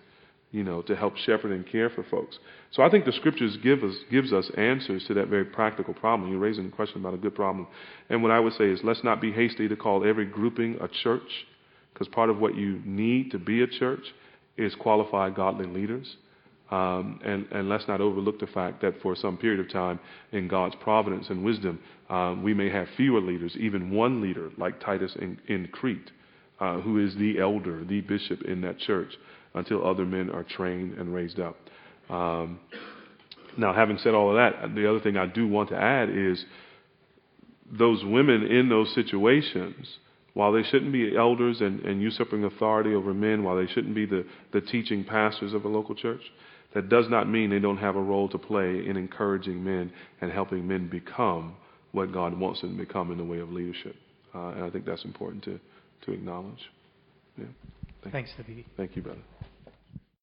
you know, to help shepherd and care for folks. So I think the scriptures give us, gives us answers to that very practical problem. You're raising a question about a good problem. And what I would say is let's not be hasty to call every grouping a church, because part of what you need to be a church is qualified godly leaders. Um, and, and, let's not overlook the fact that for some period of time, in God's providence and wisdom, um, we may have fewer leaders, even one leader like Titus in, in Crete, uh, who is the elder, the bishop in that church, until other men are trained and raised up. Um, now, having said all of that, the other thing I do want to add is those women in those situations, while they shouldn't be elders and, and usurping authority over men, while they shouldn't be the, the teaching pastors of a local church, that does not mean they don't have a role to play in encouraging men and helping men become what God wants them to become in the way of leadership. Uh, and I think that's important to, to acknowledge. Yeah. Thank Thanks, Nabi. Thank you, brother.